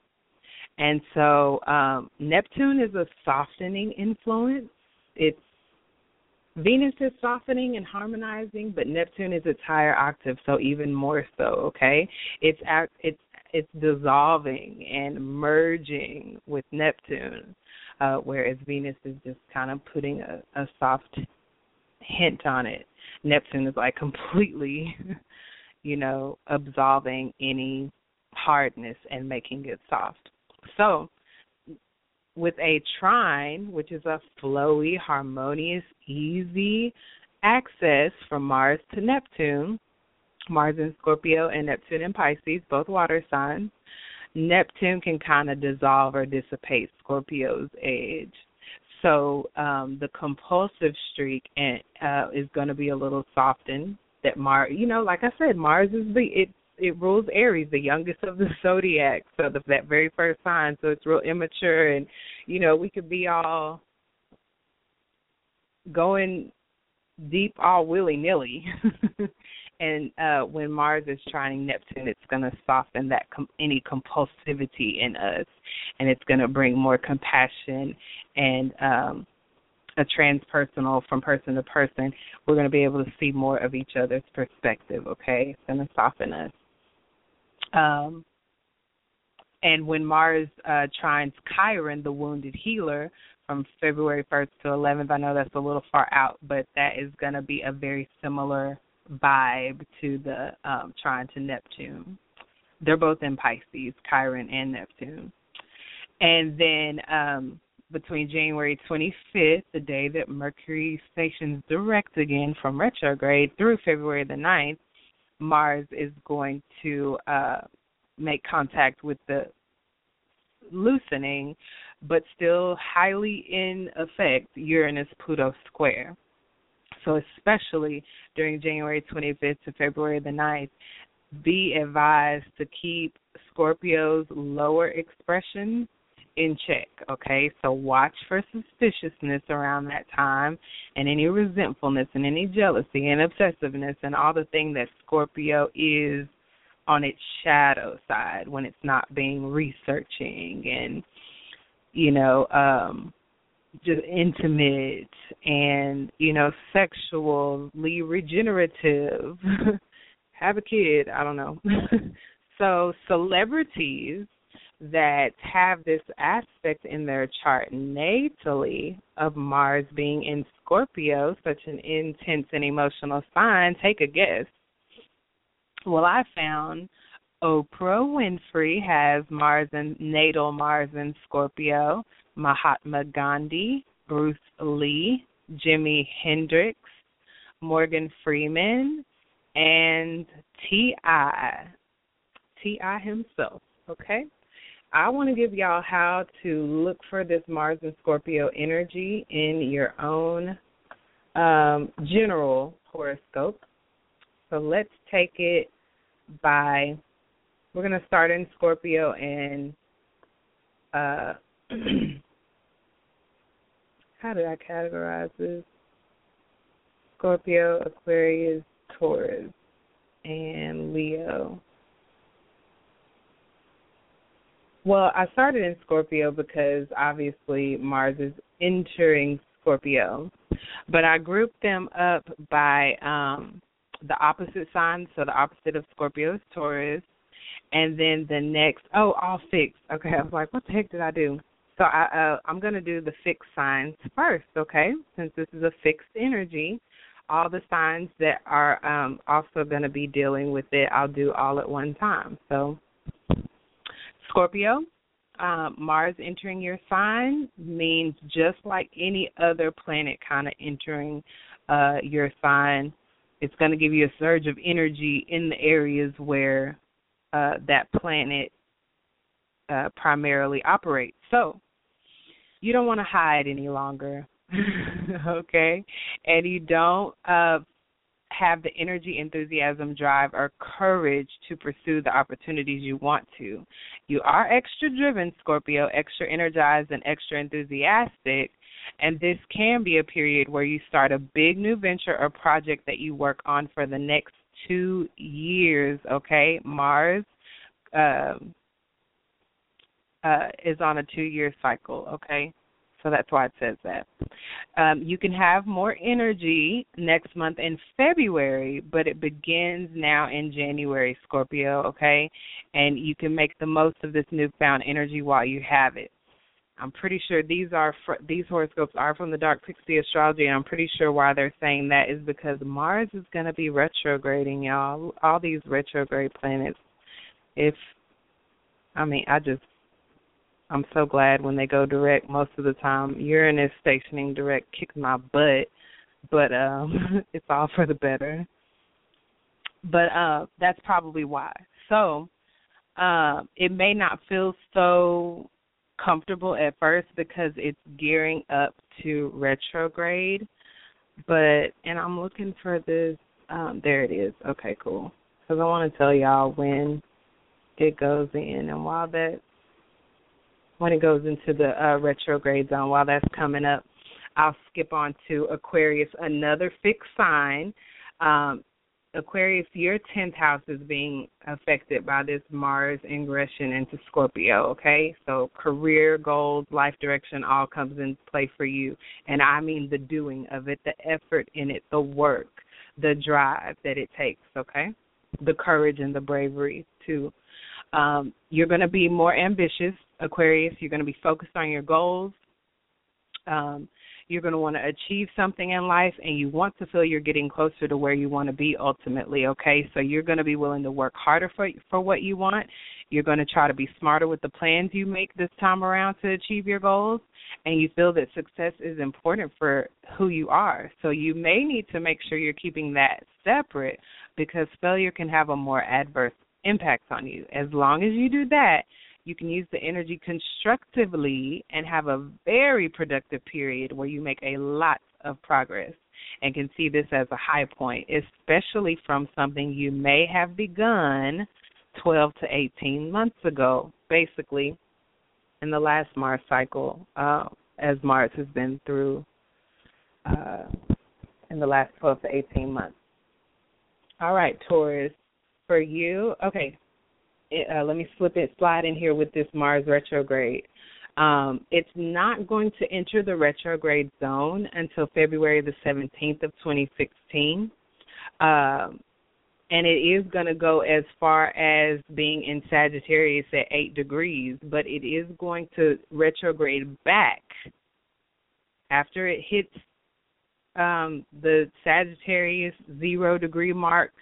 And so um, Neptune is a softening influence. It's Venus is softening and harmonizing, but Neptune is its higher octave, so even more so. Okay, it's it's it's dissolving and merging with Neptune, uh, whereas Venus is just kind of putting a, a soft hint on it. Neptune is like completely, you know, absolving any hardness and making it soft. So, with a trine, which is a flowy, harmonious, easy access from Mars to Neptune, Mars in Scorpio and Neptune in Pisces, both water signs, Neptune can kind of dissolve or dissipate Scorpio's edge. So um, the compulsive streak and, uh, is going to be a little softened. That Mars, you know, like I said, Mars is the it it rules Aries, the youngest of the zodiac, so the, that very first sign. So it's real immature, and you know we could be all going deep all willy nilly. and uh when Mars is trining Neptune, it's going to soften that com- any compulsivity in us, and it's going to bring more compassion and um a transpersonal from person to person, we're going to be able to see more of each other's perspective, okay? It's going to soften us. Um, and when Mars uh, trines Chiron, the wounded healer, from February 1st to 11th, I know that's a little far out, but that is going to be a very similar vibe to the um, trine to Neptune. They're both in Pisces, Chiron and Neptune. And then um, between January 25th, the day that Mercury stations direct again from retrograde, through February the 9th, Mars is going to uh, make contact with the loosening, but still highly in effect Uranus Pluto square. So, especially during January 25th to February the 9th, be advised to keep Scorpio's lower expressions in check, okay? So watch for suspiciousness around that time and any resentfulness and any jealousy and obsessiveness and all the thing that Scorpio is on its shadow side when it's not being researching and you know um just intimate and you know sexually regenerative have a kid i don't know so celebrities that have this aspect in their chart natally of Mars being in Scorpio, such an intense and emotional sign, take a guess. Well, I found Oprah Winfrey has Mars and natal Mars in Scorpio, Mahatma Gandhi, Bruce Lee, Jimi Hendrix, Morgan Freeman, and T.I. T.I. himself. Okay? I want to give y'all how to look for this Mars and Scorpio energy in your own um, general horoscope. So let's take it by, we're going to start in Scorpio and, uh, how did I categorize this? Scorpio, Aquarius, Taurus, and Leo. Well, I started in Scorpio because obviously Mars is entering Scorpio, but I grouped them up by um the opposite signs. So the opposite of Scorpio is Taurus, and then the next oh all fixed. Okay, I was like, what the heck did I do? So I, uh, I'm going to do the fixed signs first, okay? Since this is a fixed energy, all the signs that are um, also going to be dealing with it, I'll do all at one time. So, Scorpio, um, Mars entering your sign means just like any other planet kind of entering uh, your sign, it's going to give you a surge of energy in the areas where uh, that planet uh, primarily operates. So you don't want to hide any longer, okay? And you don't uh, have the energy, enthusiasm, drive, or courage to pursue the opportunities you want to. You are extra driven, Scorpio, extra energized, and extra enthusiastic. And this can be a period where you start a big new venture or project that you work on for the next two years, okay? Mars um, uh, is on a two year cycle, okay? So that's why it says that. Um, you can have more energy next month in February, but it begins now in January, Scorpio, okay? And you can make the most of this newfound energy while you have it. I'm pretty sure these are fr- these horoscopes are from the Dark Pixie Astrology, and I'm pretty sure why they're saying that is because Mars is going to be retrograding, y'all. All these retrograde planets. If I mean, I just I'm so glad when they go direct most of the time. Uranus stationing direct kicks my butt, but um it's all for the better. But uh that's probably why. So, uh, it may not feel so comfortable at first because it's gearing up to retrograde. But and I'm looking for this um there it is. Okay, cool. Cuz I want to tell y'all when it goes in and while that when it goes into the uh, retrograde zone. While that's coming up, I'll skip on to Aquarius, another fixed sign. Um, Aquarius, your 10th house is being affected by this Mars ingression into Scorpio, okay? So career goals, life direction all comes into play for you. And I mean the doing of it, the effort in it, the work, the drive that it takes, okay? The courage and the bravery too. um, you're going to be more ambitious, Aquarius. You're going to be focused on your goals. Um, you're going to want to achieve something in life, and you want to feel you're getting closer to where you want to be ultimately. Okay, so you're going to be willing to work harder for for what you want. You're going to try to be smarter with the plans you make this time around to achieve your goals, and you feel that success is important for who you are. So you may need to make sure you're keeping that separate because failure can have a more adverse impacts on you. As long as you do that, you can use the energy constructively and have a very productive period where you make a lot of progress and can see this as a high point, especially from something you may have begun 12 to 18 months ago, basically in the last Mars cycle, uh, as Mars has been through uh, in the last 12 to 18 months. All right, Taurus for you, okay, uh, let me slip it, slide in here with this Mars retrograde. Um, it's not going to enter the retrograde zone until February the 17th of 2016. Um, and it is going to go as far as being in Sagittarius at 8 degrees, but it is going to retrograde back after it hits um, the Sagittarius zero degree mark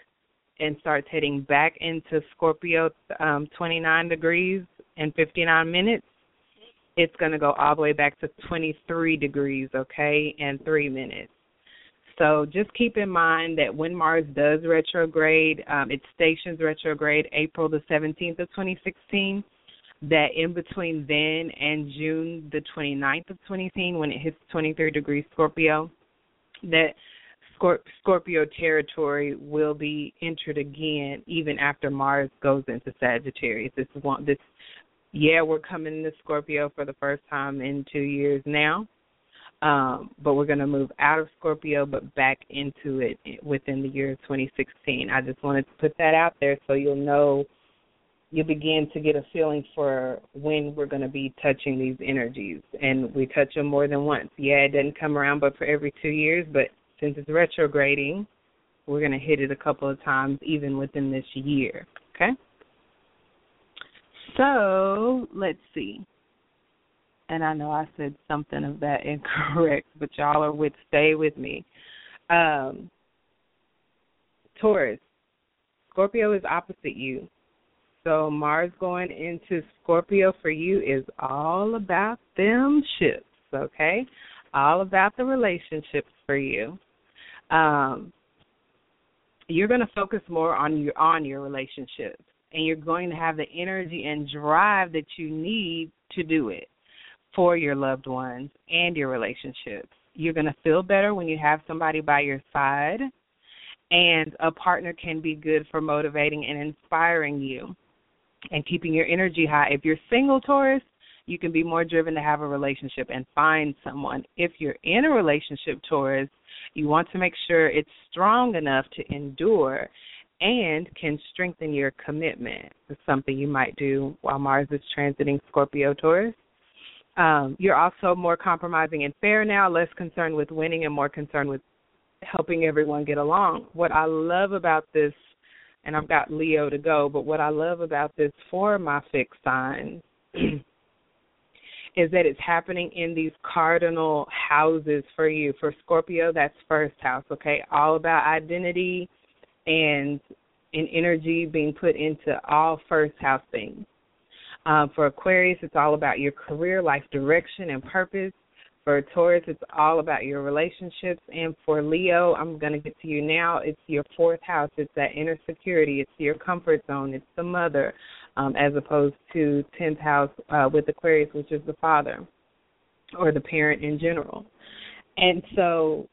and starts heading back into Scorpio um, 29 degrees and 59 minutes, it's going to go all the way back to 23 degrees, okay, and 3 minutes. So just keep in mind that when Mars does retrograde, um, it stations retrograde April the 17th of 2016, that in between then and June the 29th of 2016, when it hits 23 degrees Scorpio, that Scorpio territory will be entered again even after Mars goes into Sagittarius. This one this yeah, we're coming into Scorpio for the first time in 2 years now. Um, but we're going to move out of Scorpio but back into it within the year 2016. I just wanted to put that out there so you'll know you begin to get a feeling for when we're going to be touching these energies and we touch them more than once. Yeah, it doesn't come around but for every 2 years, but since it's retrograding, we're going to hit it a couple of times even within this year. Okay? So let's see. and I know I said something of that incorrect, but y'all are with stay with me. Um, Taurus, Scorpio is opposite you. So Mars going into Scorpio for you is all about them ships, okay? All about the relationships for you. Um, you're going to focus more on your on your relationships, and you're going to have the energy and drive that you need to do it for your loved ones and your relationships. You're going to feel better when you have somebody by your side, and a partner can be good for motivating and inspiring you and keeping your energy high. If you're single, Taurus, you can be more driven to have a relationship and find someone. If you're in a relationship, Taurus, you want to make sure it's strong enough to endure and can strengthen your commitment. It's something you might do while Mars is transiting Scorpio Taurus. Um, you're also more compromising and fair now, less concerned with winning and more concerned with helping everyone get along. What I love about this, and I've got Leo to go, but what I love about this for my fixed signs is that it's happening in these cardinal houses for you. For Scorpio, that's first house, okay? All about identity and and energy being put into all first house things. Um, for Aquarius, it's all about your career, life direction, and purpose. For Taurus, it's all about your relationships. And for Leo, I'm going to get to you now. It's your fourth house. It's that inner security. It's your comfort zone. It's the mother um, as opposed to 10th house uh, with Aquarius, which is the father or the parent in general. And so,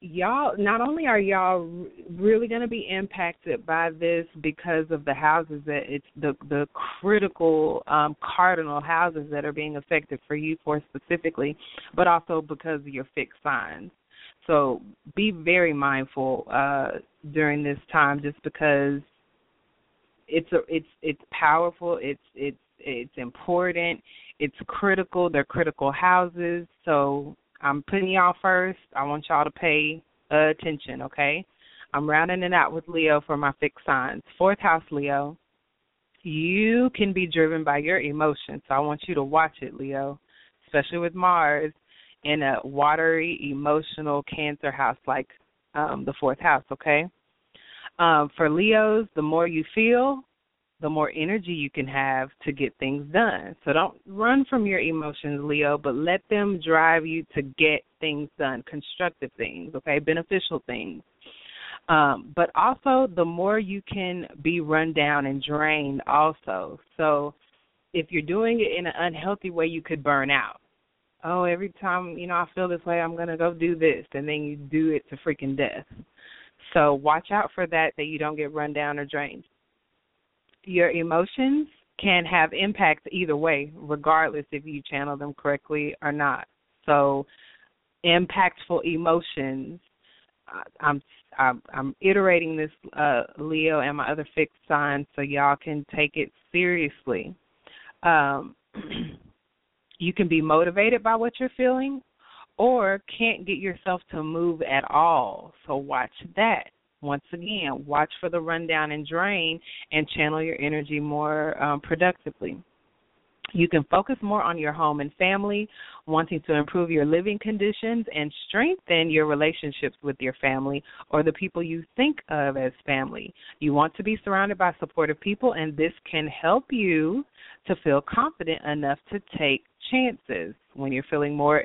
y'all, not only are y'all really going to be impacted by this because of the houses that it's the the critical um, cardinal houses that are being affected for you for specifically, but also because of your fixed signs. So be very mindful uh, during this time, just because it's a it's it's powerful it's it's it's important it's critical they're critical houses so i'm putting y'all first i want y'all to pay attention okay? I'm rounding it out with leo for my fixed signs. Fourth house leo you can be driven by your emotions so i want you to watch it leo especially with mars in a watery emotional cancer house like um the fourth house okay um, for Leos, the more you feel, the more energy you can have to get things done. So don't run from your emotions, Leo, but let them drive you to get things done, constructive things, okay, beneficial things. Um, but also, the more you can be run down and drained, also. So if you're doing it in an unhealthy way, you could burn out. Oh, every time you know I feel this way, I'm gonna go do this, and then you do it to freaking death. So watch out for that that you don't get run down or drained. Your emotions can have impacts either way, regardless if you channel them correctly or not. So impactful emotions I'm I'm, I'm iterating this uh, Leo and my other fixed signs so y'all can take it seriously. Um, you can be motivated by what you're feeling, or can't get yourself to move at all. So watch that. Once again, watch for the rundown and drain and channel your energy more um, productively. You can focus more on your home and family, wanting to improve your living conditions and strengthen your relationships with your family or the people you think of as family. You want to be surrounded by supportive people, and this can help you to feel confident enough to take chances when you're feeling more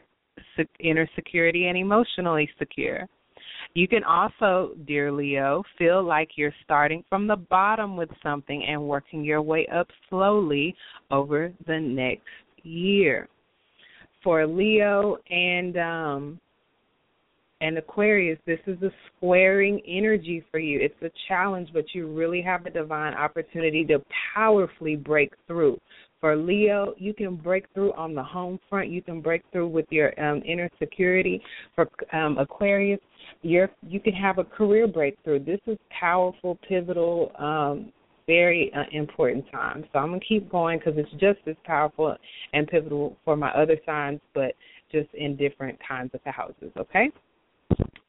inner security and emotionally secure. You can also, dear Leo, feel like you're starting from the bottom with something and working your way up slowly over the next year. For Leo and um and Aquarius, this is a squaring energy for you. It's a challenge, but you really have a divine opportunity to powerfully break through. For Leo, you can break through on the home front. You can break through with your um, inner security. For um, Aquarius, you're, you can have a career breakthrough. This is powerful, pivotal, um, very uh, important time. So I'm gonna keep going because it's just as powerful and pivotal for my other signs, but just in different kinds of houses. Okay.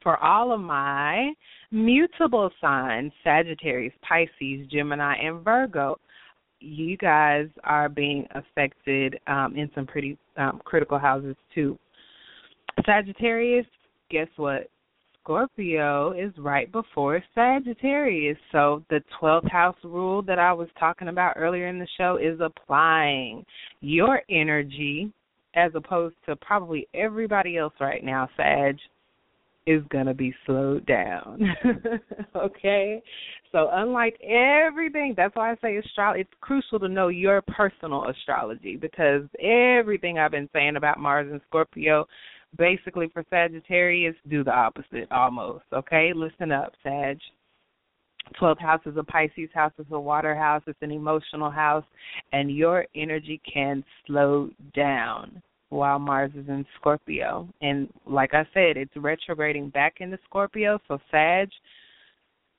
For all of my mutable signs, Sagittarius, Pisces, Gemini, and Virgo, you guys are being affected um, in some pretty um, critical houses too. Sagittarius, guess what? Scorpio is right before Sagittarius. So the 12th house rule that I was talking about earlier in the show is applying your energy as opposed to probably everybody else right now, Sag, is going to be slowed down. okay? So, unlike everything, that's why I say astrology, it's crucial to know your personal astrology because everything I've been saying about Mars and Scorpio, basically for Sagittarius, do the opposite almost. Okay? Listen up, Sag. 12th house is a Pisces house, it's a water house, it's an emotional house, and your energy can slow down while Mars is in Scorpio. And like I said, it's retrograding back into Scorpio, so Sag,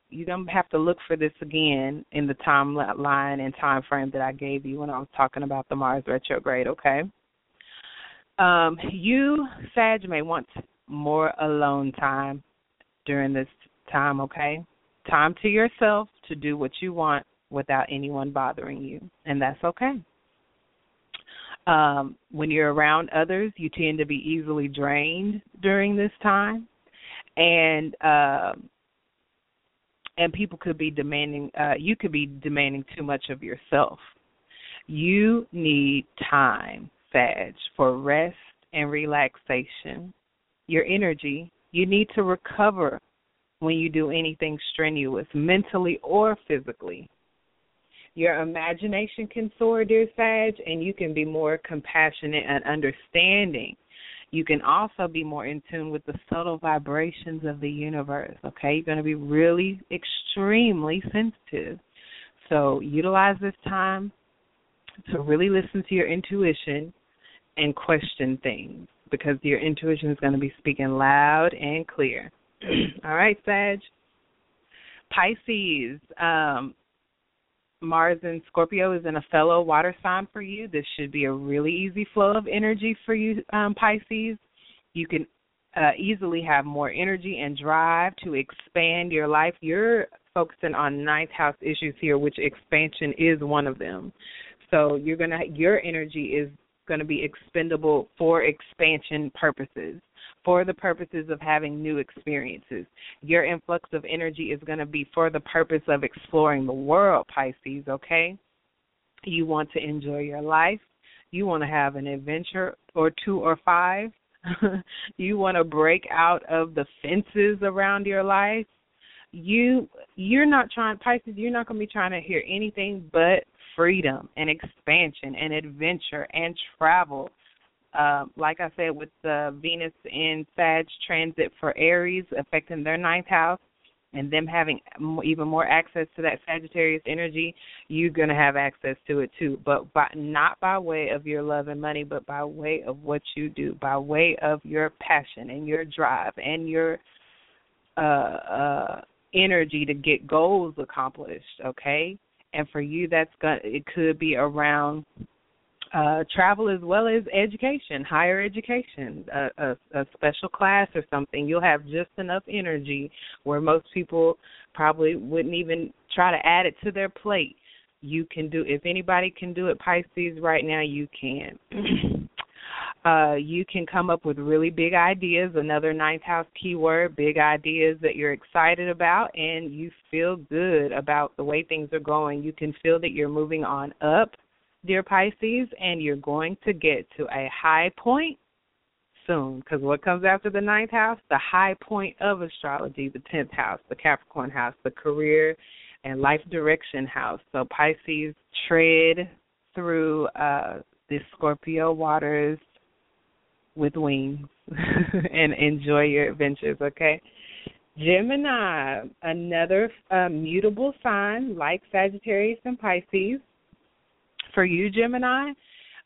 you don't have to look for this again in the timeline and time frame that I gave you when I was talking about the Mars retrograde, okay? Um, you, Sag, may want more alone time during this time, okay? Time to yourself to do what you want without anyone bothering you, and that's okay. Um, when you're around others, you tend to be easily drained during this time, and um, and people could be demanding uh you could be demanding too much of yourself. You need time sag for rest and relaxation. Your energy you need to recover when you do anything strenuous mentally or physically your imagination can soar dear sag and you can be more compassionate and understanding you can also be more in tune with the subtle vibrations of the universe. Okay, you're going to be really extremely sensitive. So utilize this time to really listen to your intuition and question things because your intuition is going to be speaking loud and clear. All right, Sag. Pisces. Um, Mars and Scorpio is in a fellow water sign for you. This should be a really easy flow of energy for you, um, Pisces. You can uh, easily have more energy and drive to expand your life. You're focusing on ninth house issues here, which expansion is one of them. So you're gonna your energy is to be expendable for expansion purposes for the purposes of having new experiences. Your influx of energy is going to be for the purpose of exploring the world, Pisces, okay? You want to enjoy your life. You want to have an adventure or two or five. you want to break out of the fences around your life. You you're not trying Pisces, you're not going to be trying to hear anything but freedom and expansion and adventure and travel uh, like I said, with the Venus in Sag transit for Aries affecting their ninth house, and them having even more access to that Sagittarius energy, you're going to have access to it too. But by, not by way of your love and money, but by way of what you do, by way of your passion and your drive and your uh, uh, energy to get goals accomplished. Okay, and for you, that's going to It could be around uh, travel as well as education, higher education, a, a, a special class or something. You'll have just enough energy where most people probably wouldn't even try to add it to their plate. You can do if anybody can do it, Pisces right now, you can. uh, you can come up with really big ideas. Another ninth house keyword, big ideas that you're excited about, and you feel good about the way things are going. You can feel that you're moving on up dear Pisces, and you're going to get to a high point soon. Because what comes after the ninth house? The high point of astrology, the tenth house, the Capricorn house, the career and life direction house. So Pisces, tread through uh, the Scorpio waters with wings and enjoy your adventures. Okay. Gemini, another uh, mutable sign like Sagittarius and Pisces for you, Gemini,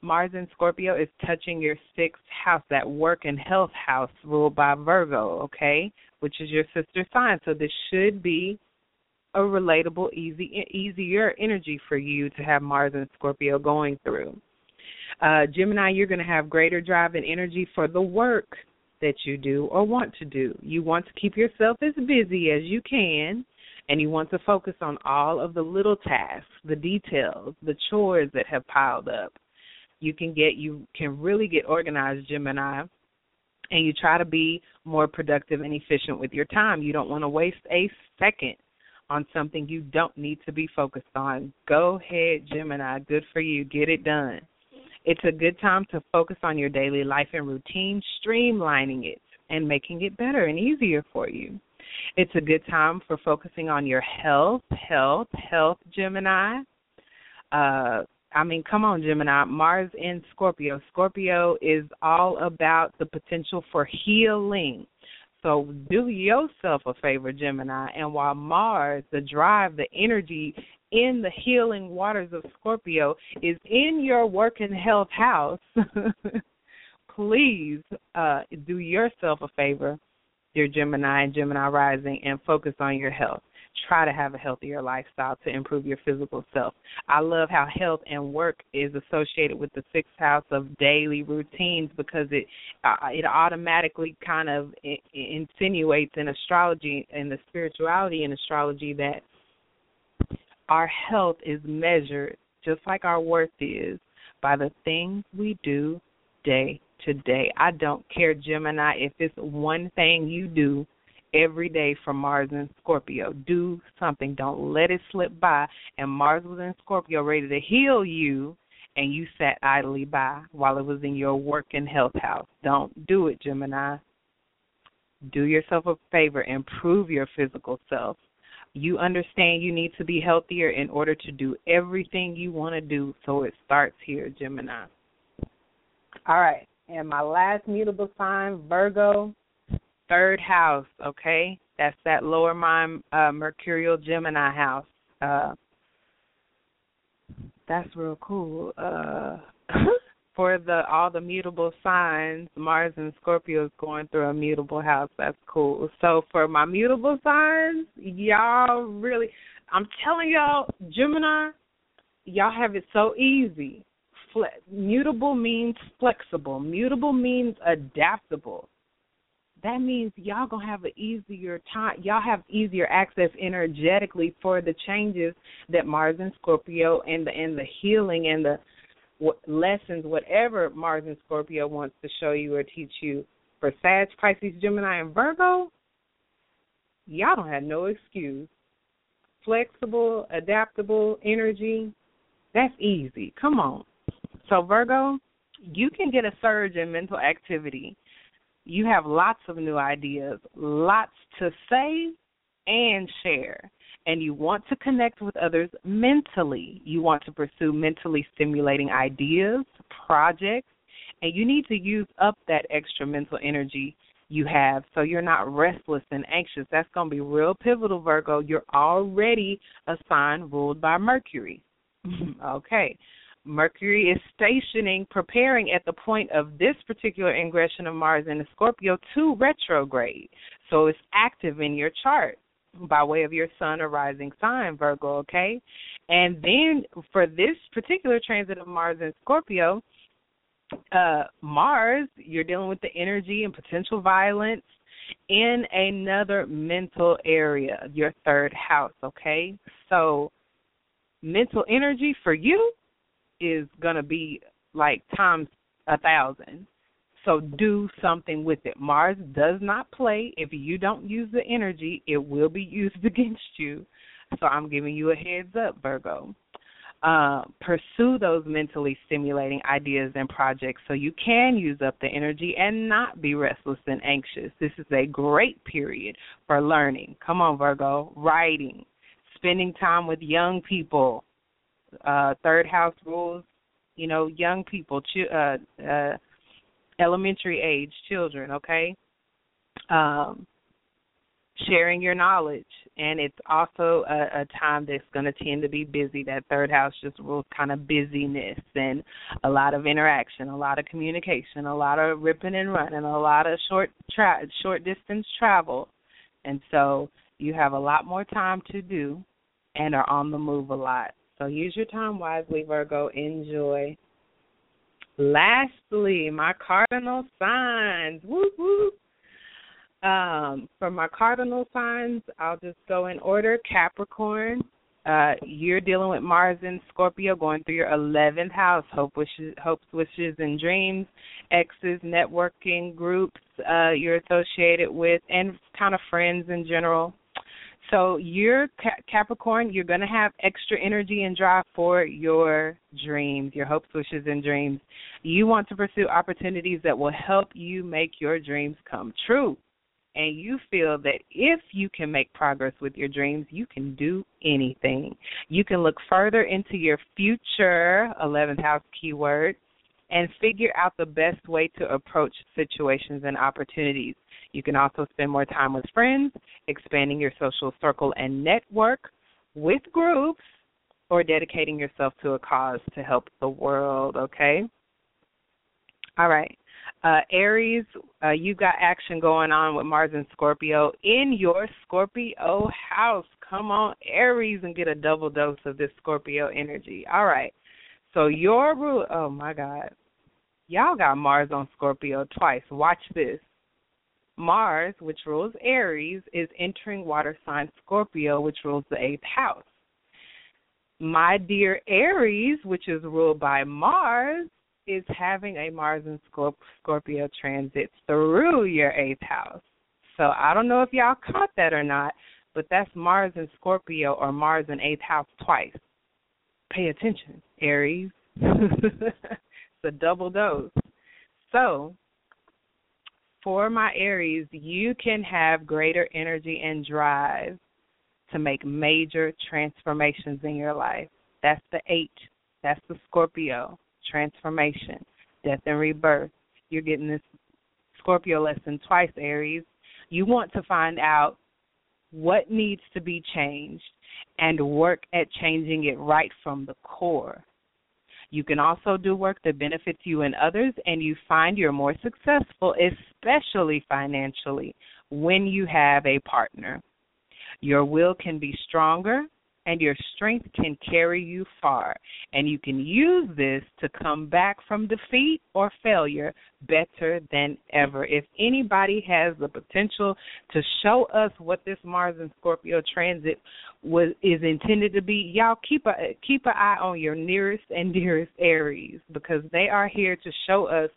Mars in Scorpio is touching your sixth house, that work and health house ruled by Virgo, okay, which is your sister sign. So this should be a relatable, easy, easier energy for you to have Mars and Scorpio going through. Uh, Gemini, you're going to have greater drive and energy for the work that you do or want to do. You want to keep yourself as busy as you can And you want to focus on all of the little tasks, the details, the chores that have piled up. You can get you can really get organized, Gemini, and you try to be more productive and efficient with your time. You don't want to waste a second on something you don't need to be focused on. Go ahead, Gemini. Good for you. Get it done. It's a good time to focus on your daily life and routine, streamlining it and making it better and easier for you. It's a good time for focusing on your health, health, health, Gemini. Uh, I mean, come on, Gemini. Mars in Scorpio. Scorpio is all about the potential for healing. So do yourself a favor, Gemini. And while Mars, the drive, the energy in the healing waters of Scorpio is in your work and health house, please uh, do yourself a favor, dear Gemini and Gemini rising, and focus on your health. Try to have a healthier lifestyle to improve your physical self. I love how health and work is associated with the sixth house of daily routines because it uh, it automatically kind of insinuates in astrology and the spirituality in astrology that our health is measured just like our worth is by the things we do day today. I don't care, Gemini, if it's one thing you do every day from Mars and Scorpio. Do something. Don't let it slip by. And Mars was in Scorpio ready to heal you, and you sat idly by while it was in your work and health house. Don't do it, Gemini. Do yourself a favor. Improve your physical self. You understand you need to be healthier in order to do everything you want to do, so it starts here, Gemini. All right. And my last mutable sign, Virgo, third house, okay? That's that lower mind uh, Mercurial Gemini house. Uh that's real cool. Uh for the all the mutable signs, Mars and Scorpio is going through a mutable house. That's cool. So for my mutable signs, y'all really I'm telling y'all, Gemini, y'all have it so easy fle- mutable means flexible. Mutable means adaptable. That means y'all gonna have an easier time. Y'all have easier access energetically for the changes that Mars and Scorpio and the and the healing and the lessons, whatever Mars and Scorpio wants to show you or teach you. For Sag, Pisces, Gemini, and Virgo, y'all don't have no excuse. Flexible, adaptable energy, that's easy. Come on. So, Virgo, you can get a surge in mental activity. You have lots of new ideas, lots to say and share. And you want to connect with others mentally. You want to pursue mentally stimulating ideas, projects, and you need to use up that extra mental energy you have so you're not restless and anxious. That's going to be real pivotal, Virgo. You're already a sign ruled by Mercury. okay. Mercury is stationing, preparing at the point of this particular ingression of Mars in Scorpio to retrograde. So it's active in your chart by way of your sun or rising sign, Virgo, okay? And then for this particular transit of Mars in Scorpio, uh, Mars, you're dealing with the energy and potential violence in another mental area, your third house, okay? So mental energy for you is going to be like times a thousand. So do something with it. Mars does not play. If you don't use the energy, it will be used against you. So I'm giving you a heads up, Virgo. Uh, pursue those mentally stimulating ideas and projects so you can use up the energy and not be restless and anxious. This is a great period for learning. Come on, Virgo. Writing, spending time with young people, uh, third house rules, you know, young people, ch- uh, uh, elementary age children, okay? Um, sharing your knowledge. And it's also a, a time that's going to tend to be busy. That third house just rules kind of busyness and a lot of interaction, a lot of communication, a lot of ripping and running, a lot of short tra- short distance travel. And so you have a lot more time to do and are on the move a lot. So use your time wisely, Virgo. Enjoy. Lastly, my cardinal signs. Whoop whoop. Um, for my cardinal signs, I'll just go in order. Capricorn, uh, you're dealing with Mars and Scorpio going through your 11th house, hope wishes, hopes, wishes, and dreams, exes, networking groups uh, you're associated with, and kind of friends in general. So you're Capricorn, you're going to have extra energy and drive for your dreams, your hopes, wishes, and dreams. You want to pursue opportunities that will help you make your dreams come true and you feel that if you can make progress with your dreams, you can do anything. You can look further into your future 11th house keyword and figure out the best way to approach situations and opportunities. You can also spend more time with friends, expanding your social circle and network with groups, or dedicating yourself to a cause to help the world, okay? All right. Uh, Aries, uh, you got action going on with Mars and Scorpio in your Scorpio house. Come on, Aries, and get a double dose of this Scorpio energy. All right. So your rule, oh my God, y'all got Mars on Scorpio twice. Watch this. Mars, which rules Aries, is entering water sign Scorpio, which rules the eighth house. My dear Aries, which is ruled by Mars, is having a Mars and Scorpio transit through your eighth house. So I don't know if y'all caught that or not, but that's Mars and Scorpio or Mars and eighth house twice. Pay attention, Aries. it's a double dose. So for my Aries, you can have greater energy and drive to make major transformations in your life. That's the eight. That's the Scorpio transformation, death and rebirth. You're getting this Scorpio lesson twice, Aries. You want to find out what needs to be changed and work at changing it right from the core. You can also do work that benefits you and others, and you find you're more successful, especially financially, when you have a partner. Your will can be stronger and your strength can carry you far. And you can use this to come back from defeat or failure better than ever. If anybody has the potential to show us what this Mars and Scorpio transit was is intended to be, y'all keep a keep an eye on your nearest and dearest Aries because they are here to show us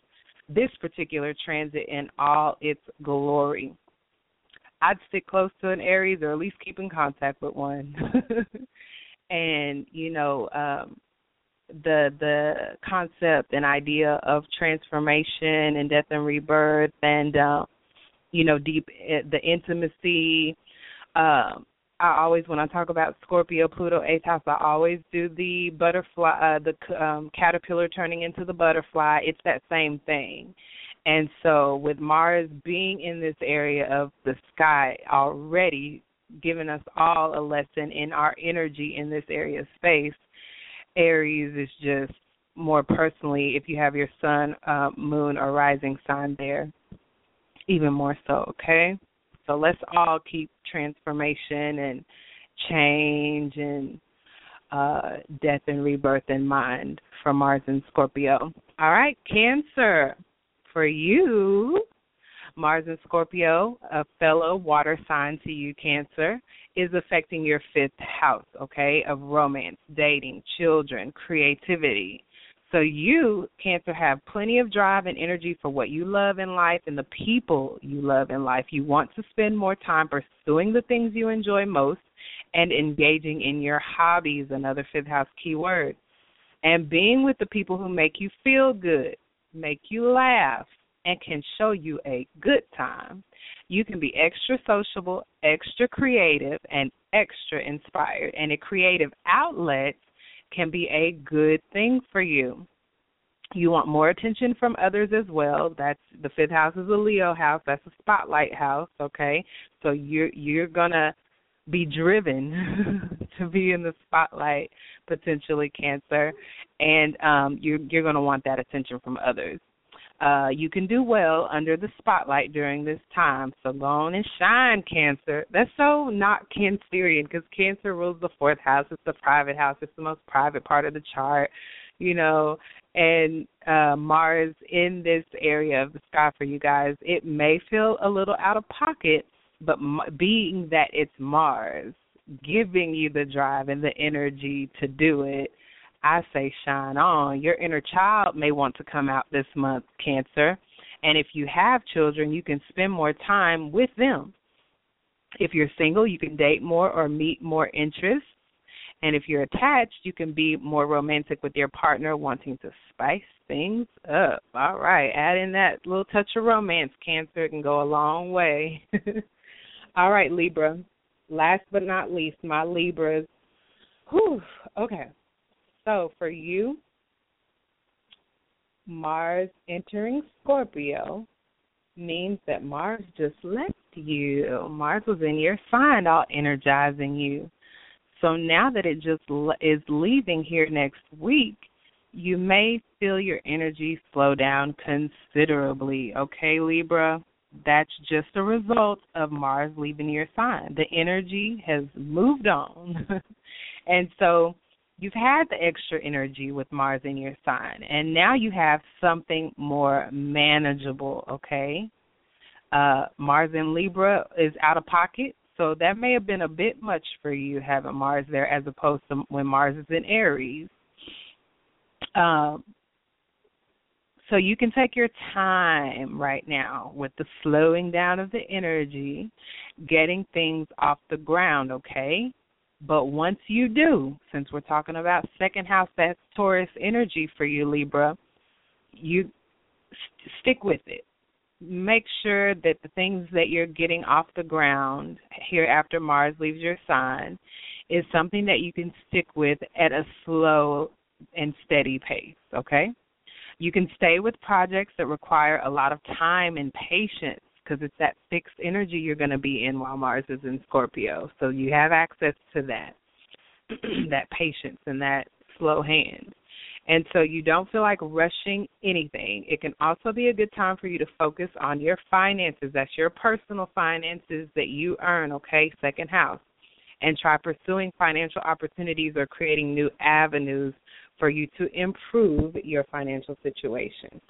this particular transit in all its glory. I'd stick close to an Aries or at least keep in contact with one. and you know, um the the concept and idea of transformation and death and rebirth and uh, you know deep eh, the intimacy um I always when I talk about Scorpio Pluto eighth house I always do the butterfly uh, the um caterpillar turning into the butterfly it's that same thing and so, with Mars being in this area of the sky already, giving us all a lesson in our energy in this area of space, Aries is just more personally, if you have your sun, uh, moon, or rising sign there, even more so, okay? So, let's all keep transformation and change and uh, death and rebirth in mind for Mars and Scorpio. All right, Cancer for you, Mars and Scorpio, a fellow water sign to you, Cancer, is affecting your fifth house, okay, of romance, dating, children, creativity. So you, Cancer, have plenty of drive and energy for what you love in life and the people you love in life. You want to spend more time pursuing the things you enjoy most and engaging in your hobbies, another fifth house keyword, and being with the people who make you feel good make you laugh, and can show you a good time. You can be extra sociable, extra creative, and extra inspired. And a creative outlet can be a good thing for you. You want more attention from others as well. That's the fifth house is a Leo house. That's a spotlight house. Okay, so you're you're gonna be driven to be in the spotlight, potentially Cancer, and um, you're you're going to want that attention from others. Uh, you can do well under the spotlight during this time, so go on and shine, Cancer. That's so not Cancerian because Cancer rules the fourth house. It's the private house. It's the most private part of the chart, you know. and uh, Mars in this area of the sky for you guys, it may feel a little out of pocket, but being that it's Mars giving you the drive and the energy to do it, I say shine on. Your inner child may want to come out this month, Cancer. And if you have children, you can spend more time with them. If you're single, you can date more or meet more interests. And if you're attached, you can be more romantic with your partner, wanting to spice things up. All right, add in that little touch of romance, Cancer. It can go a long way. All right, Libra. Last but not least, my Libras. Whew. Okay. So for you, Mars entering Scorpio means that Mars just left you. Mars was in your sign, all energizing you. So now that it just is leaving here next week, you may feel your energy slow down considerably. Okay, Libra? That's just a result of Mars leaving your sign. The energy has moved on. and so you've had the extra energy with Mars in your sign, and now you have something more manageable, okay? Uh, Mars in Libra is out of pocket, so that may have been a bit much for you having Mars there as opposed to when Mars is in Aries. Um, so you can take your time right now with the slowing down of the energy, getting things off the ground, okay? But once you do, since we're talking about second house, that's Taurus energy for you, Libra, you st- stick with it. Make sure that the things that you're getting off the ground here after Mars leaves your sign is something that you can stick with at a slow and steady pace, okay? You can stay with projects that require a lot of time and patience because it's that fixed energy you're going to be in while Mars is in Scorpio. So you have access to that, that patience and that slow hand. And so you don't feel like rushing anything. It can also be a good time for you to focus on your finances. That's your personal finances that you earn, okay? Second house. And try pursuing financial opportunities or creating new avenues for you to improve your financial situation.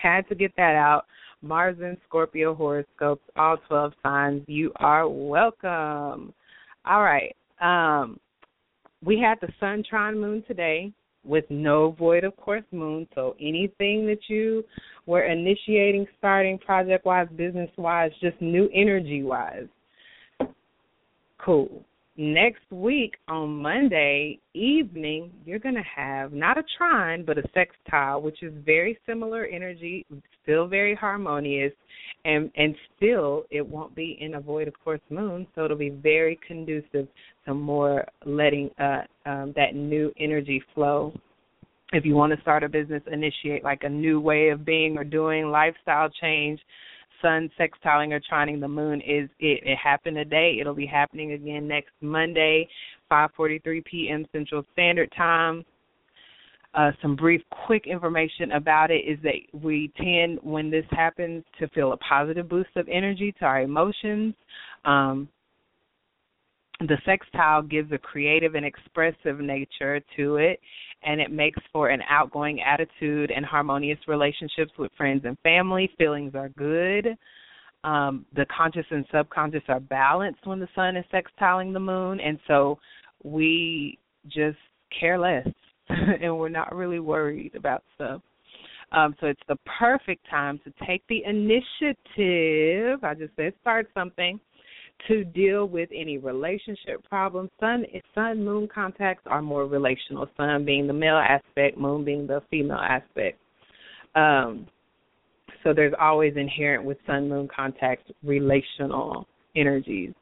Had to get that out. Mars and Scorpio horoscopes, all 12 signs. You are welcome. All right. Um, we had the Sun trine moon today with no void of course moon. So anything that you were initiating, starting project wise, business wise, just new energy wise. Cool next week on Monday evening, you're going to have not a trine, but a sextile, which is very similar energy, still very harmonious, and and still it won't be in a void of course moon, so it'll be very conducive to more letting uh, um, that new energy flow. If you want to start a business, initiate like a new way of being or doing, lifestyle change, sun sextiling or trining the moon is it. It happened today. It'll be happening again next Monday, 5:43 p.m. Central Standard Time. Uh, some brief, quick information about it is that we tend, when this happens, to feel a positive boost of energy to our emotions. Um, the sextile gives a creative and expressive nature to it, and it makes for an outgoing attitude and harmonious relationships with friends and family. Feelings are good. Um, the conscious and subconscious are balanced when the sun is sextiling the moon, and so we just care less, and we're not really worried about stuff. Um, so it's the perfect time to take the initiative. I just said start something to deal with any relationship problems. Sun sun moon contacts are more relational. Sun being the male aspect, moon being the female aspect. Um, so there's always inherent with sun moon contacts relational energies.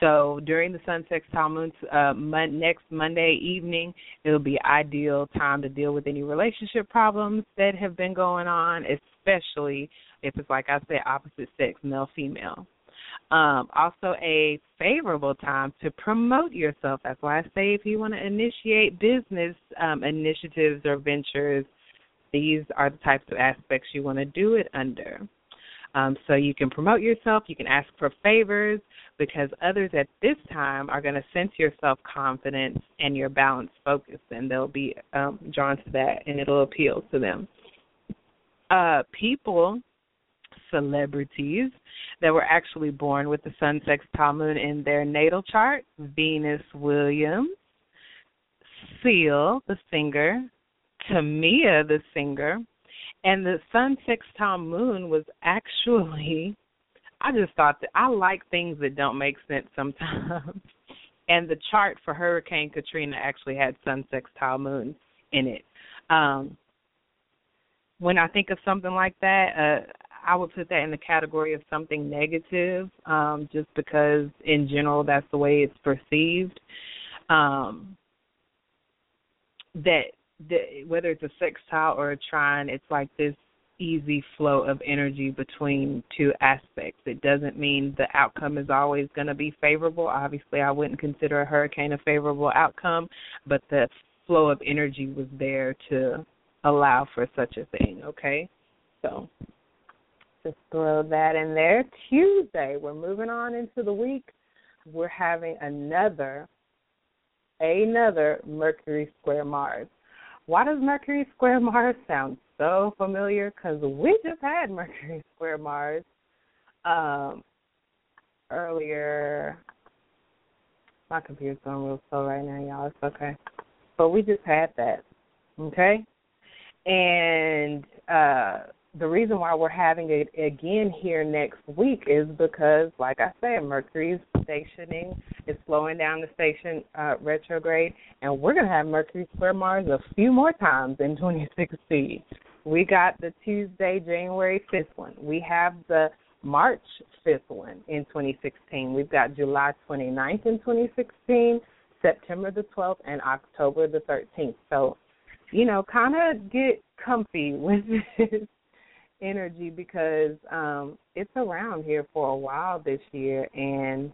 So during the sun sextile moon uh, mon- next Monday evening, it'll be ideal time to deal with any relationship problems that have been going on, especially if it's like I said, opposite sex, male female. Um, also, a favorable time to promote yourself. That's why I say if you want to initiate business um, initiatives or ventures, these are the types of aspects you want to do it under. Um, so you can promote yourself, you can ask for favors, because others at this time are going to sense your self confidence and your balanced focus, and they'll be um, drawn to that, and it'll appeal to them. Uh, people, celebrities that were actually born with the Sun Sextile Moon in their natal chart Venus Williams, Seal, the singer, Tamia, the singer, and the Sun Sextile Moon was actually I just thought that I like things that don't make sense sometimes. and the chart for Hurricane Katrina actually had Sun Sextile Moon in it. Um when I think of something like that, uh I would put that in the category of something negative, um, just because in general that's the way it's perceived. Um, that, that whether it's a sextile or a trine, it's like this easy flow of energy between two aspects. It doesn't mean the outcome is always going to be favorable. Obviously, I wouldn't consider a hurricane a favorable outcome, but the flow of energy was there to allow for such a thing, okay? So just throw that in there. Tuesday, we're moving on into the week. We're having another another Mercury square Mars. Why does Mercury square Mars sound so familiar? Because we just had Mercury square Mars um, earlier. My computer's going real slow right now, y'all. It's okay. But we just had that. Okay? And uh the reason why we're having it again here next week is because, like I said, Mercury's stationing is slowing down the station uh, retrograde, and we're going to have Mercury square Mars a few more times in 2016. We got the Tuesday, January 5th one. We have the March 5th one in 2016. We've got July 29th in 2016, September the 12th, and October the 13th. So, you know, kind of get comfy with this energy because um it's around here for a while this year and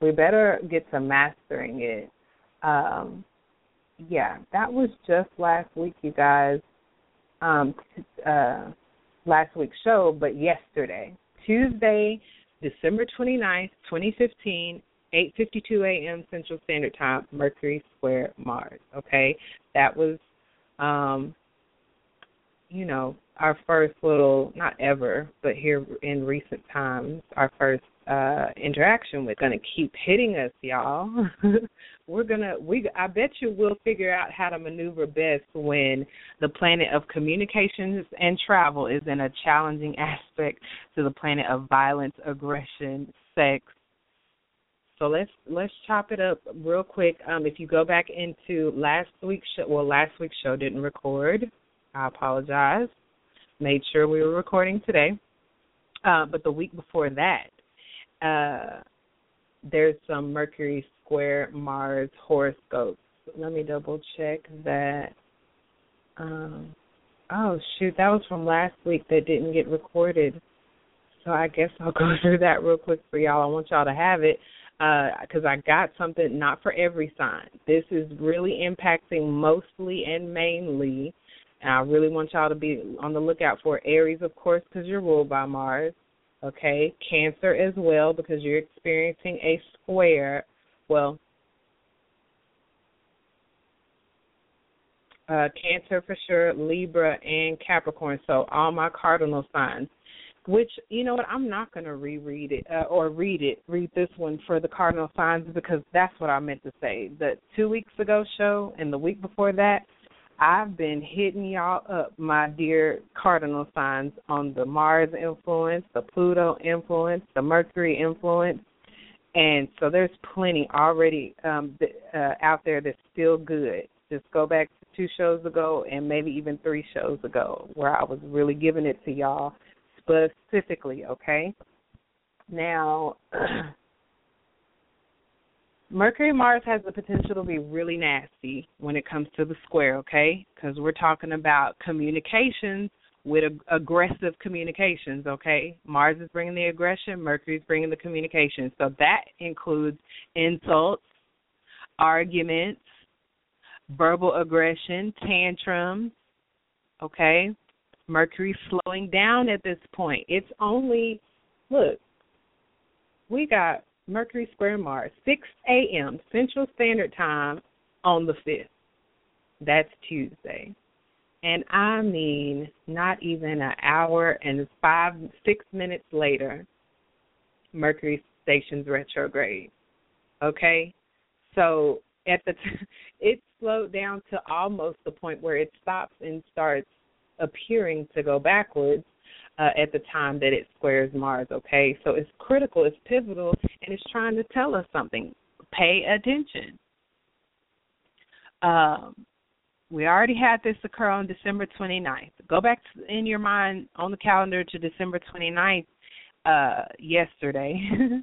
we better get to mastering it. Um yeah, that was just last week you guys um uh last week's show, but yesterday, Tuesday, December 29th, 2015, 8:52 a.m. Central Standard Time, Mercury square Mars, okay? That was um you know, our first little not ever, but here in recent times, our first uh interaction with gonna keep hitting us, y'all. We're gonna we I bet you we'll figure out how to maneuver best when the planet of communications and travel is in a challenging aspect to the planet of violence, aggression, sex. So let's let's chop it up real quick. Um, if you go back into last week's show, well, last week's show didn't record. I apologize made sure we were recording today. Uh, but the week before that, uh, there's some Mercury square Mars horoscopes. Let me double check that. Um, oh shoot, that was from last week that didn't get recorded. So I guess I'll go through that real quick for y'all. I want y'all to have it because uh, I got something not for every sign. This is really impacting mostly and mainly and I really want y'all to be on the lookout for Aries, of course, because you're ruled by Mars. Okay, Cancer as well because you're experiencing a square. Well, uh, Cancer for sure, Libra, and Capricorn. So all my cardinal signs. Which you know what? I'm not to reread it uh, or read it. Read this one for the cardinal signs because that's what I meant to say. The two weeks ago show and the week before that I've been hitting y'all up, my dear cardinal signs, on the Mars influence, the Pluto influence, the Mercury influence. And so there's plenty already um, uh, out there that's still good. Just go back to two shows ago and maybe even three shows ago where I was really giving it to y'all specifically, okay? Now, Mercury Mars has the potential to be really nasty when it comes to the square, okay? Because we're talking about communications with ag- aggressive communications, okay? Mars is bringing the aggression, Mercury is bringing the communication. So that includes insults, arguments, verbal aggression, tantrums, okay? Mercury slowing down at this point. It's only look, we got Mercury square Mars, 6 a.m. Central Standard Time on the 5th. That's Tuesday. And I mean, not even an hour and five, six minutes later, Mercury stations retrograde. Okay? So at the t- it slowed down to almost the point where it stops and starts appearing to go backwards uh, at the time that it squares Mars. Okay, so it's critical, it's pivotal, and it's trying to tell us something. Pay attention. Um, we already had this occur on December 29th. Go back to, in your mind on the calendar to December 29th uh, yesterday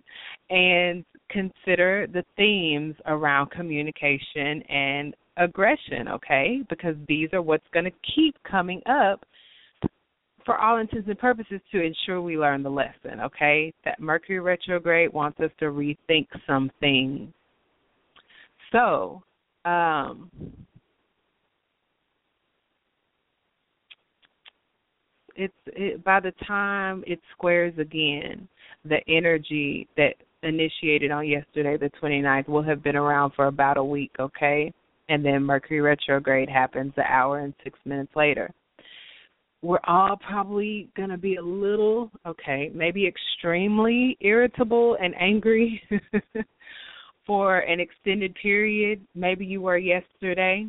and consider the themes around communication and aggression, okay? Because these are what's going to keep coming up for all intents and purposes to ensure we learn the lesson, okay? That Mercury retrograde wants us to rethink some things. So, um, it's it, by the time it squares again, the energy that initiated on yesterday, the 29th, will have been around for about a week, okay? And then Mercury retrograde happens an hour and six minutes later. We're all probably going to be a little, okay, maybe extremely irritable and angry for an extended period. Maybe you were yesterday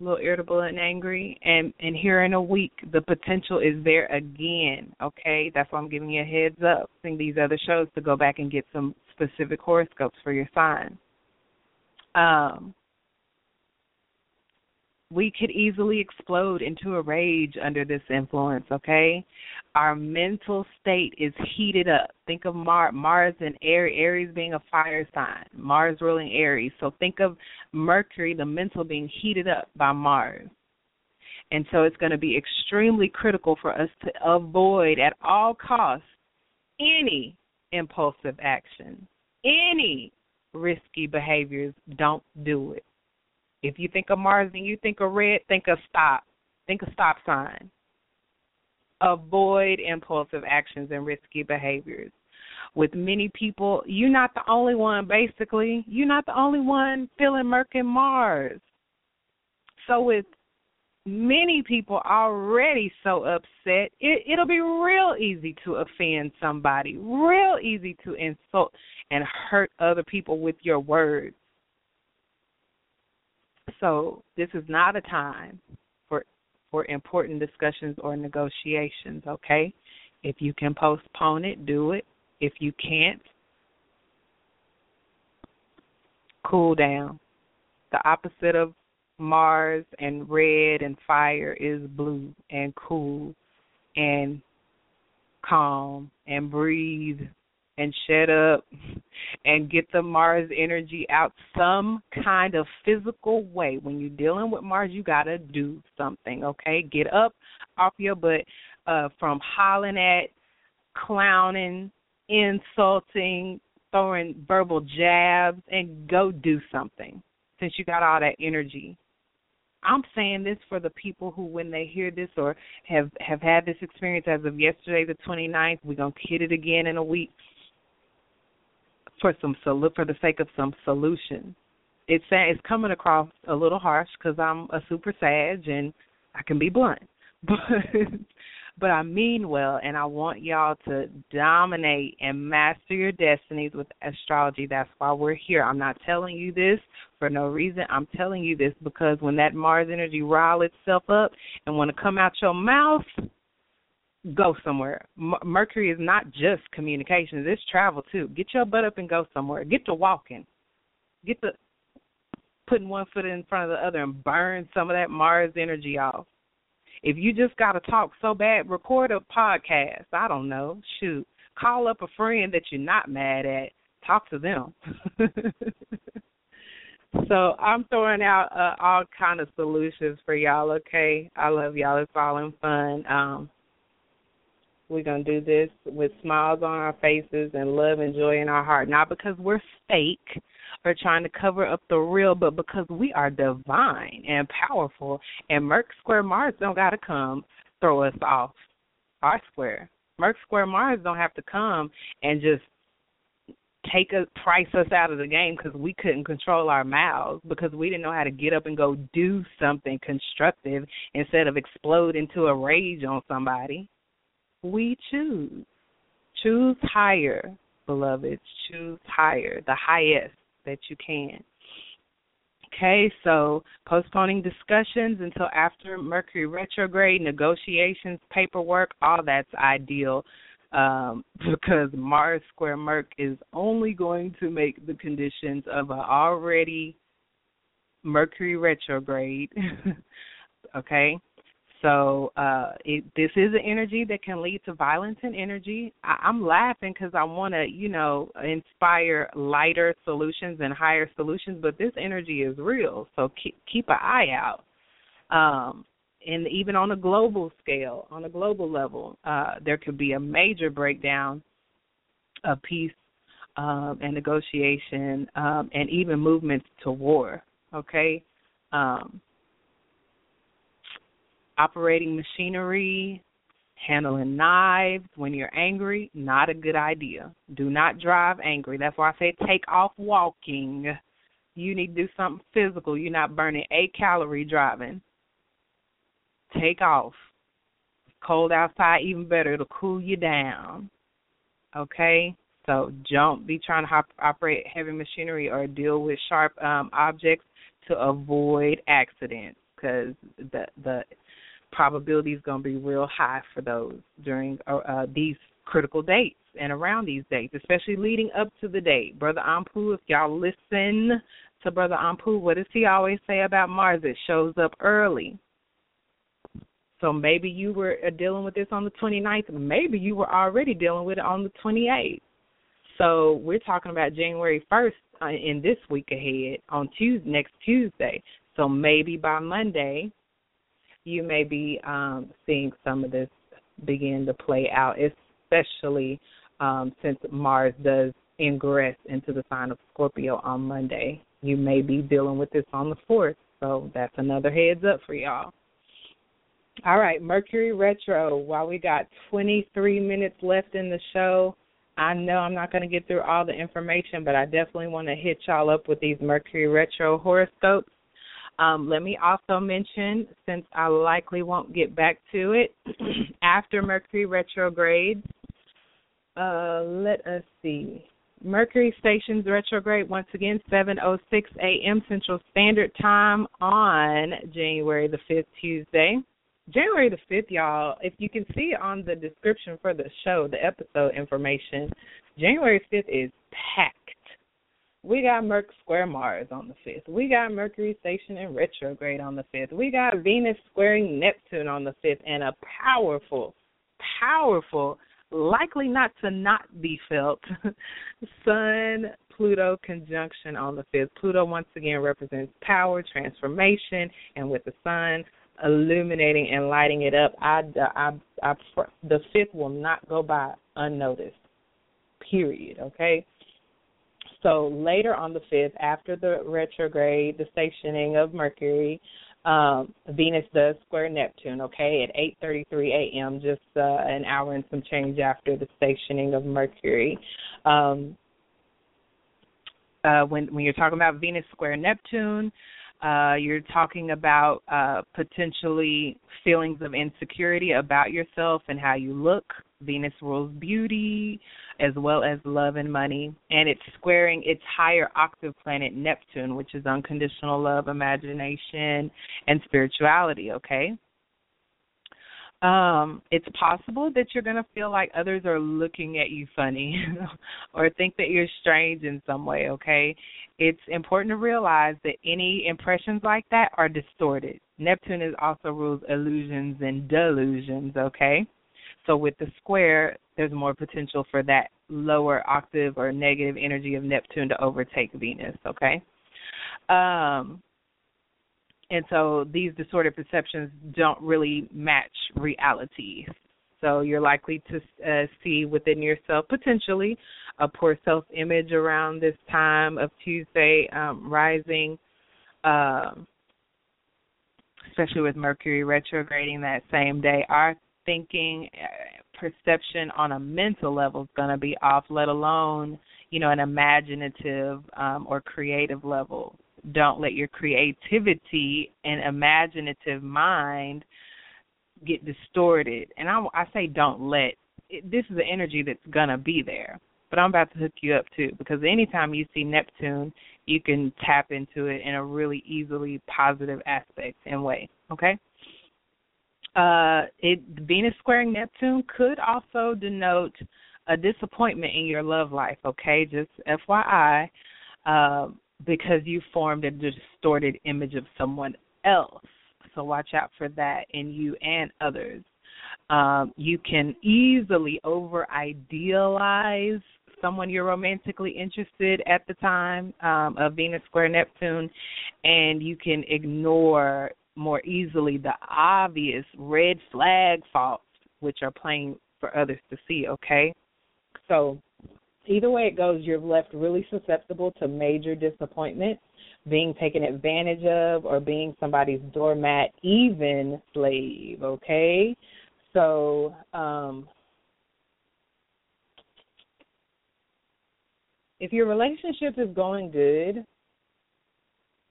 a little irritable and angry and and here in a week the potential is there again okay? That's why i'm giving you a heads up. Seeing these other shows to go back and get some specific horoscopes for your sign. Um we could easily explode into a rage under this influence, okay? Our mental state is heated up. Think of Mar- Mars and Aries, Aries being a fire sign, Mars ruling Aries. So think of Mercury, the mental, being heated up by Mars. And so it's going to be extremely critical for us to avoid at all costs any impulsive action, any risky behaviors. Don't do it. If you think of Mars and you think of red, think of stop. Think of stop sign. Avoid impulsive actions and risky behaviors. With many people, you're not the only one, basically. You're not the only one feeling Mercury Mars. So, with many people already so upset, it, it'll be real easy to offend somebody, real easy to insult and hurt other people with your words. So this is not a time for for important discussions or negotiations, okay? If you can postpone it, do it. If you can't, cool down. The opposite of Mars and red and fire is blue and cool and calm and breathe and shut up and get the Mars energy out some kind of physical way. When you're dealing with Mars, you got to do something, okay? Get up off your butt uh, from hollering at, clowning, insulting, throwing verbal jabs, and go do something since you got all that energy. I'm saying this for the people who, when they hear this or have have had this experience as of yesterday, the 29th, we're gonna hit it again in a week for some for the sake of some solution. It's it's coming across a little harsh because I'm a super sage and I can be blunt, but but I mean well, and I want y'all to dominate and master your destinies with astrology. That's why we're here. I'm not telling you this for no reason. I'm telling you this because when that Mars energy rile itself up and want to come out your mouth, go somewhere. M- Mercury is not just communications; it's travel too. Get your butt up and go somewhere. Get to walking. Get to putting one foot in front of the other and burn some of that Mars energy off. If you just got to talk so bad, record a podcast. I don't know. Shoot, call up a friend that you're not mad at. Talk to them. so I'm throwing out uh, all kind of solutions for y'all. Okay, I love y'all. It's all in fun. Um, we're going to do this with smiles on our faces and love and joy in our heart. Not because we're fake or trying to cover up the real, but because we are divine and powerful. And Merc Square Mars don't got to come throw us off our square. Merc square Mars don't have to come and just take us price us out of the game because we couldn't control our mouths because we didn't know how to get up and go do something constructive instead of explode into a rage on somebody. We choose. Choose higher, beloveds. Choose higher, the highest that you can. Okay, so postponing discussions until after Mercury retrograde, negotiations, paperwork, all that's ideal um, because Mars square Merc is only going to make the conditions of an already Mercury retrograde. okay, so uh, it, this is an energy that can lead to violence and energy. I, I'm laughing because I want to, you know, inspire lighter solutions and higher solutions, but this energy is real. So keep keep an eye out. Um, and even on a global scale, on a global level, uh, there could be a major breakdown of peace um, and negotiation, um, and even movements to war. Okay. Um, operating machinery, handling knives when you're angry, not a good idea. Do not drive angry. That's why I say take off walking. You need to do something physical. You're not burning a calorie driving. Take off. Cold outside, even better. It'll cool you down. Okay? So don't be trying to hop, operate heavy machinery or deal with sharp um, objects to avoid accidents because the the probability is going to be real high for those during uh, uh, these critical dates and around these dates, especially leading up to the date. Brother Anpu, if y'all listen to Brother Anpu, what does he always say about Mars? It shows up early. So maybe you were uh, dealing with this on the 29th. Maybe you were already dealing with it on the 28th. So we're talking about January 1st uh, in this week ahead on Tuesday, next Tuesday. So maybe by Monday, you may be um, seeing some of this begin to play out, especially um, since Mars does ingress into the sign of Scorpio on Monday. You may be dealing with this on the 4th, so that's another heads up for y'all. All right, Mercury retro. While we got 23 minutes left in the show, I know I'm not going to get through all the information, but I definitely want to hit y'all up with these Mercury retro horoscopes. Um, let me also mention, since I likely won't get back to it, after Mercury retrograde, uh, let us see. Mercury stations retrograde once again, 7:06 a.m. Central Standard Time on January the 5th, Tuesday. January the 5th, y'all, if you can see on the description for the show, the episode information, January 5th is packed we got Merc square Mars on the fifth. We got Mercury station in retrograde on the fifth. We got Venus squaring Neptune on the fifth, and a powerful, powerful, likely not to not be felt, Sun Pluto conjunction on the fifth. Pluto once again represents power, transformation, and with the Sun illuminating and lighting it up, I, I, I, the fifth will not go by unnoticed. Period. Okay so later on the 5th, after the retrograde, the stationing of Mercury, um, Venus does square Neptune, okay, at 8:33 a.m., just uh, an hour and some change after the stationing of Mercury. Um, uh, when when you're talking about Venus square Neptune, uh, you're talking about uh, potentially feelings of insecurity about yourself and how you look. Venus rules beauty as well as love and money. And it's squaring its higher octave planet, Neptune, which is unconditional love, imagination, and spirituality, okay? um it's possible that you're going to feel like others are looking at you funny or think that you're strange in some way okay it's important to realize that any impressions like that are distorted neptune is also rules illusions and delusions okay so with the square there's more potential for that lower octave or negative energy of neptune to overtake venus okay um and so these distorted perceptions don't really match reality. So you're likely to uh, see within yourself potentially a poor self-image around this time of Tuesday um, rising. Uh, especially with Mercury retrograding that same day, our thinking, uh, perception on a mental level is going to be off, let alone, you know, an imaginative um, or creative level. Don't let your creativity and imaginative mind get distorted. And I, I say don't let. It, this is the energy that's going to be there but I'm about to hook you up too because anytime you see Neptune, you can tap into it in a really easily positive aspect and way. Okay. Uh, it Venus squaring Neptune could also denote a disappointment in your love life. Okay, just FYI, uh, because you formed a distorted image of someone else. So watch out for that in you and others. Um, you can easily over idealize someone you're romantically interested at the time um, of Venus square Neptune, and you can ignore more easily the obvious red flag faults which are plain for others to see. Okay, so either way it goes, you're left really susceptible to major disappointment, being taken advantage of, or being somebody's doormat, even slave. Okay, so um, if your relationship is going good,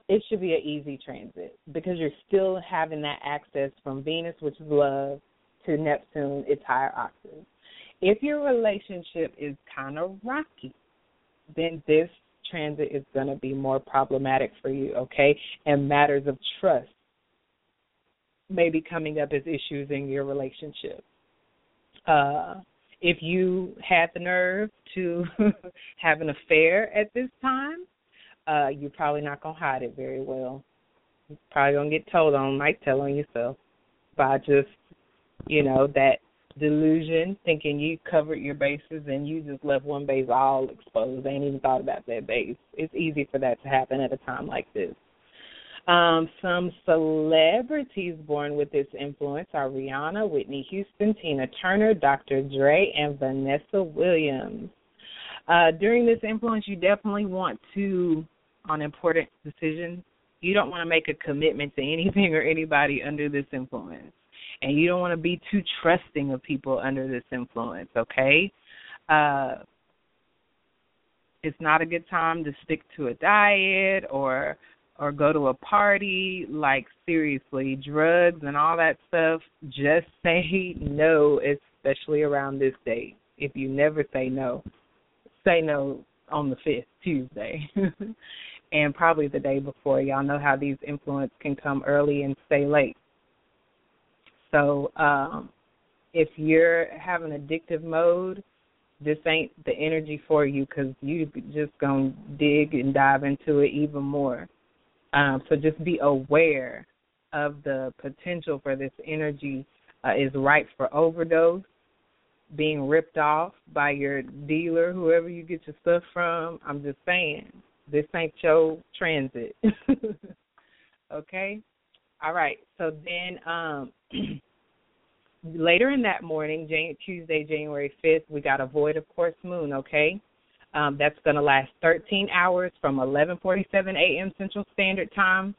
it should be an easy transit because you're still having that access from Venus, which is love, to Neptune, its higher octave. If your relationship is kind of rocky, then this transit is going to be more problematic for you, okay? And matters of trust may be coming up as issues in your relationship. Uh, if you had the nerve to have an affair at this time, uh, you're probably not gonna hide it very well. You're probably gonna get told on, might tell on yourself by just, you know, that delusion, thinking you covered your bases and you just left one base all exposed. They ain't even thought about that base. It's easy for that to happen at a time like this. Um, some celebrities born with this influence are Rihanna, Whitney Houston, Tina Turner, Dr. Dre, and Vanessa Williams. Uh, during this influence, you definitely want to, on important decisions, you don't want to make a commitment to anything or anybody under this influence. And you don't want to be too trusting of people under this influence, okay? Uh, it's not a good time to stick to a diet or or go to a party, like seriously, drugs and all that stuff, just say no, especially around this date. If you never say no, say no on the 5th, Tuesday. and probably the day before. Y'all know how these influence can come early and stay late. So, um if you're having addictive mode, this ain't the energy for you because you just gonna dig and dive into it even more. Um, so just be aware of the potential for this energy uh, is ripe for overdose, being ripped off by your dealer, whoever you get your stuff from. I'm just saying, this ain't your transit. okay? All right. So then um later in that morning, Tuesday, January 5th, we got a void of course moon, okay? Um, that's going to last 13 hours from 11:47 a.m. Central Standard Time.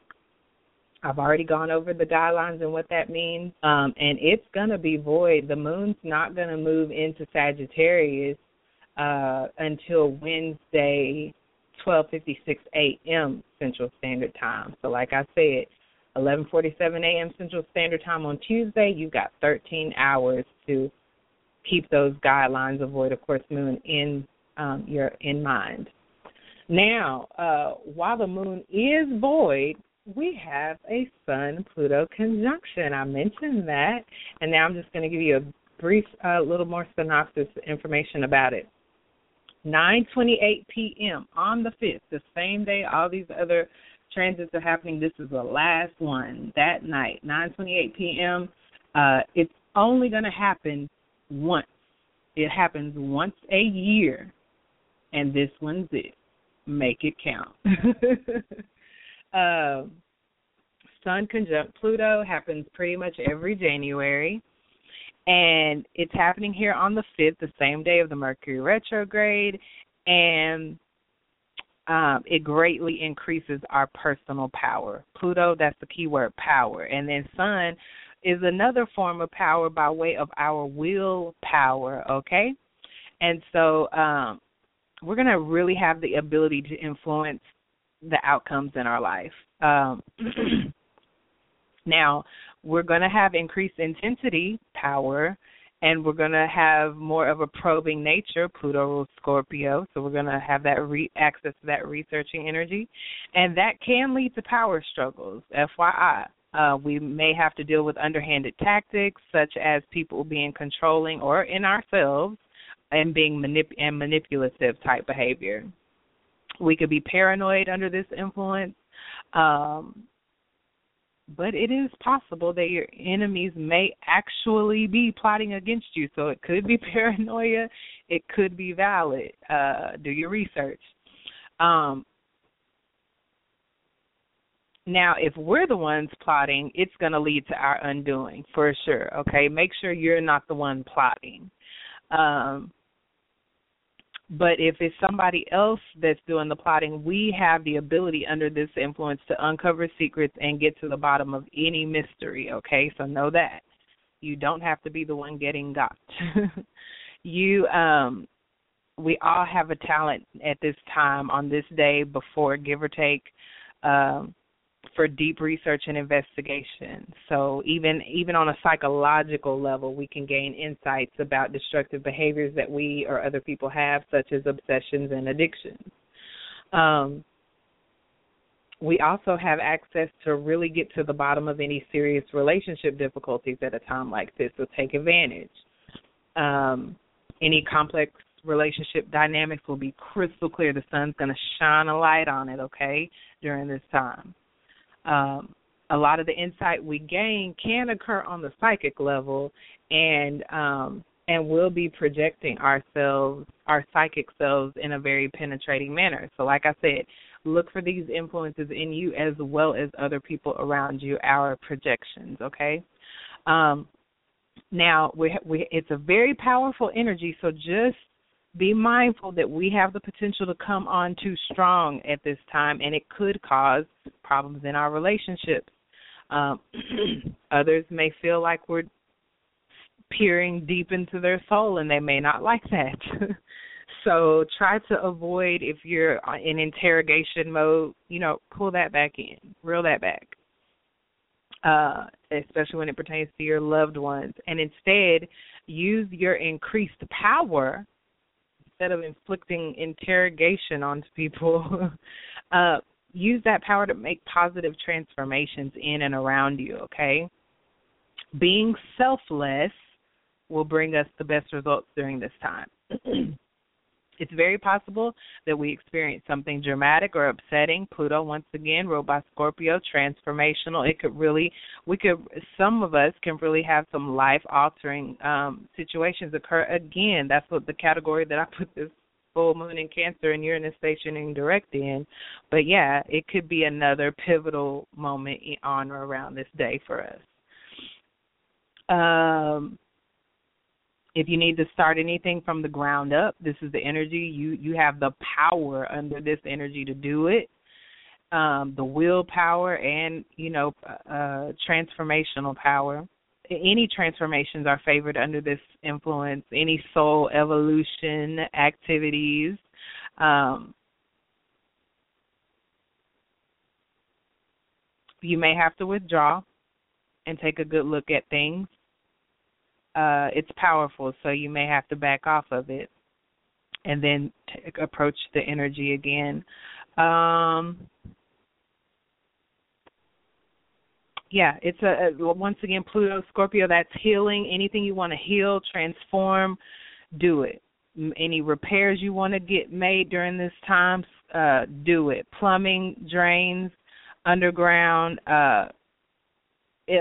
I've already gone over the guidelines and what that means, um, and it's going to be void. The moon's not going to move into Sagittarius uh, until Wednesday, 12:56 a.m. Central Standard Time. So, like I said, 11:47 a.m. Central Standard Time on Tuesday. You've got 13 hours to keep those guidelines of void, of course, moon in um, you're in mind. Now, uh, while the moon is void, we have a Sun Pluto conjunction. I mentioned that, and now I'm just going to give you a brief, uh, little more synopsis information about it. 9:28 p.m. on the 5th, the same day all these other transits are happening. This is the last one that night, 9:28 p.m. Uh, it's only going to happen once. It happens once a year and this one's it. Make it count. um, Sun conjunct Pluto happens pretty much every January. And it's happening here on the 5th, the same day of the Mercury retrograde. And um, it greatly increases our personal power. Pluto, that's the key word, power. And then Sun is another form of power by way of our will power, okay? And so um, we're going to really have the ability to influence the outcomes in our life. Um, now, we're going to have increased intensity power and we're going to have more of a probing nature pluto scorpio so we're going to have that re- access to that researching energy. And that can lead to power struggles fyi uh, we may have to deal with underhanded tactics such as people being controlling or in ourselves and being manip- and manipulative type behavior. We could be paranoid under this influence um, but it is possible that your enemies may actually be plotting against you. So it could be paranoia, it could be valid. Uh, do your research. Um, now, if we're the ones plotting, it's going to lead to our undoing for sure. Okay, make sure you're not the one plotting. Um, but if it's somebody else that's doing the plotting, we have the ability under this influence to uncover secrets and get to the bottom of any mystery, okay? So know that. You don't have to be the one getting got. you um we all have a talent at this time on this day before give or take um for deep research and investigation. So even even on a psychological level, we can gain insights about destructive behaviors that we or other people have, such as obsessions and addictions. Um, we also have access to really get to the bottom of any serious relationship difficulties at a time like this, so take advantage. Um, any complex relationship dynamics will be crystal clear. The sun's going to shine a light on it, okay, during this time um, a lot of the insight we gain can occur on the psychic level and um and we'll be projecting ourselves our psychic selves in a very penetrating manner. So like i said look for these influences in you as well as other people around you our projections okay? Um now we we it's a very powerful energy so just be mindful that we have the potential to come on too strong at this time, and it could cause problems in our relationships. Um, others may feel like we're peering deep into their soul, and they may not like that. so try to avoid if you're in interrogation mode. You know, pull that back in, reel that back. Uh, especially when it pertains to your loved ones, and instead use your increased power instead of inflicting interrogation onto people, uh, use that power to make positive transformations in and around you, okay? Being selfless will bring us the best results during this time. It's very possible that we experience something dramatic or upsetting. Pluto, once again, ruled by Scorpio, transformational. It could really, we could, some of us can really have some life altering um, situations occur. Again, that's what the category that I put this full moon in Cancer and Uranus stationing direct in. But yeah, it could be another pivotal moment on or around this day for us. Um, if you need to start anything from the ground up, this is the energy. You you have the power under this energy to do it. Um, the willpower and you know uh, transformational power. Any transformations are favored under this influence. Any soul evolution activities. Um, you may have to withdraw and take a good look at things uh, it's powerful, so you may have to back off of it and then t- approach the energy again. Um, yeah, it's a, a once again Pluto Scorpio. That's healing. Anything you want to heal, transform, do it. Any repairs you want to get made during this time, uh, do it. Plumbing, drains, underground, uh,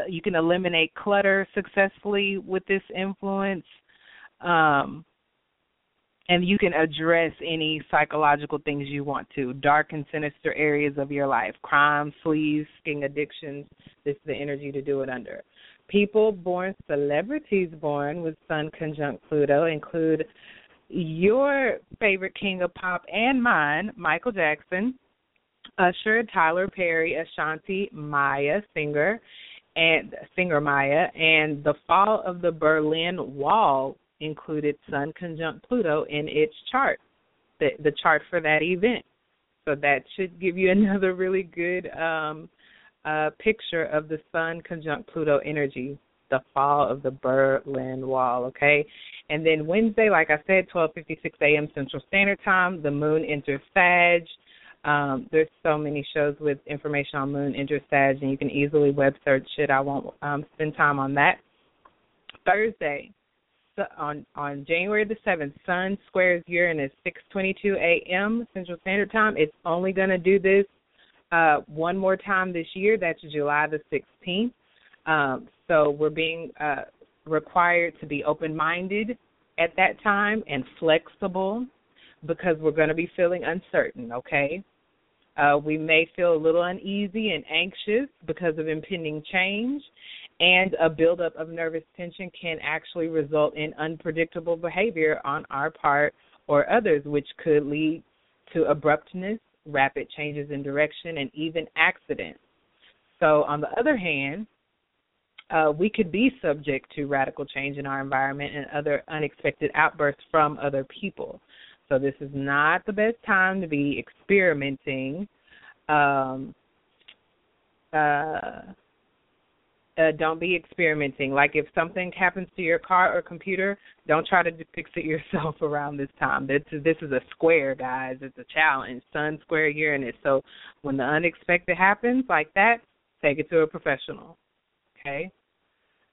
you can eliminate clutter successfully with this influence um, and you can address any psychological things you want to dark and sinister areas of your life crime sleaze skin addictions this is the energy to do it under. People born celebrities born with sun conjunct pluto include your favorite king of pop and mine, Michael Jackson, Usher, Tyler Perry, Ashanti, Mya, singer, and singer Mya, and the fall of the Berlin Wall included Sun conjunct Pluto in its chart, the the chart for that event. So that should give you another really good um, uh, picture of the Sun conjunct Pluto energy, the fall of the Berlin Wall. Okay, and then Wednesday, like I said, 12:56 a.m. Central Standard Time, the Moon enters Sag. Um, there's so many shows with information on Moon enters Sag, and you can easily web search it. I won't um, spend time on that. Thursday, on on January the seventh, Sun squares Uranus, 6:22 a.m. Central Standard Time. It's only going to do this uh, one more time this year. That's July the 16th. Um, so we're being uh, required to be open-minded at that time and flexible because we're going to be feeling uncertain. Okay. Uh, we may feel a little uneasy and anxious because of impending change, and a buildup of nervous tension can actually result in unpredictable behavior on our part or others, which could lead to abruptness, rapid changes in direction, and even accidents. So, on the other hand, uh, we could be subject to radical change in our environment and other unexpected outbursts from other people. So, this is not the best time to be experimenting. Um, uh, uh, don't be experimenting. Like if something happens to your car or computer, don't try to fix it yourself around this time. This is, this is a square, guys. It's a challenge. Sun square Uranus. So when the unexpected happens like that, take it to a professional. Okay.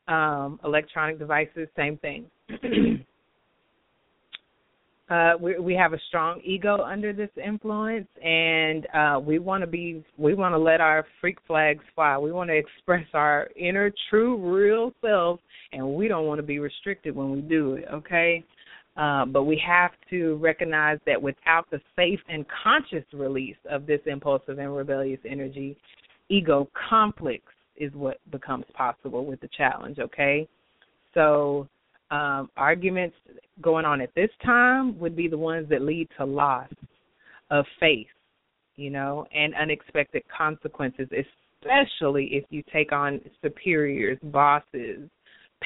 Um, electronic devices, same thing. uh, we we have a strong ego under this influence, and uh, we want to be we want to let our freak flags fly. We want to express our inner, true, real self, and we don't want to be restricted when we do it. Okay. Uh, but we have to recognize that without the safe and conscious release of this impulsive and rebellious energy, ego conflicts is what becomes possible with the challenge. Okay, so um, arguments going on at this time would be the ones that lead to loss of faith, you know, and unexpected consequences, especially if you take on superiors, bosses,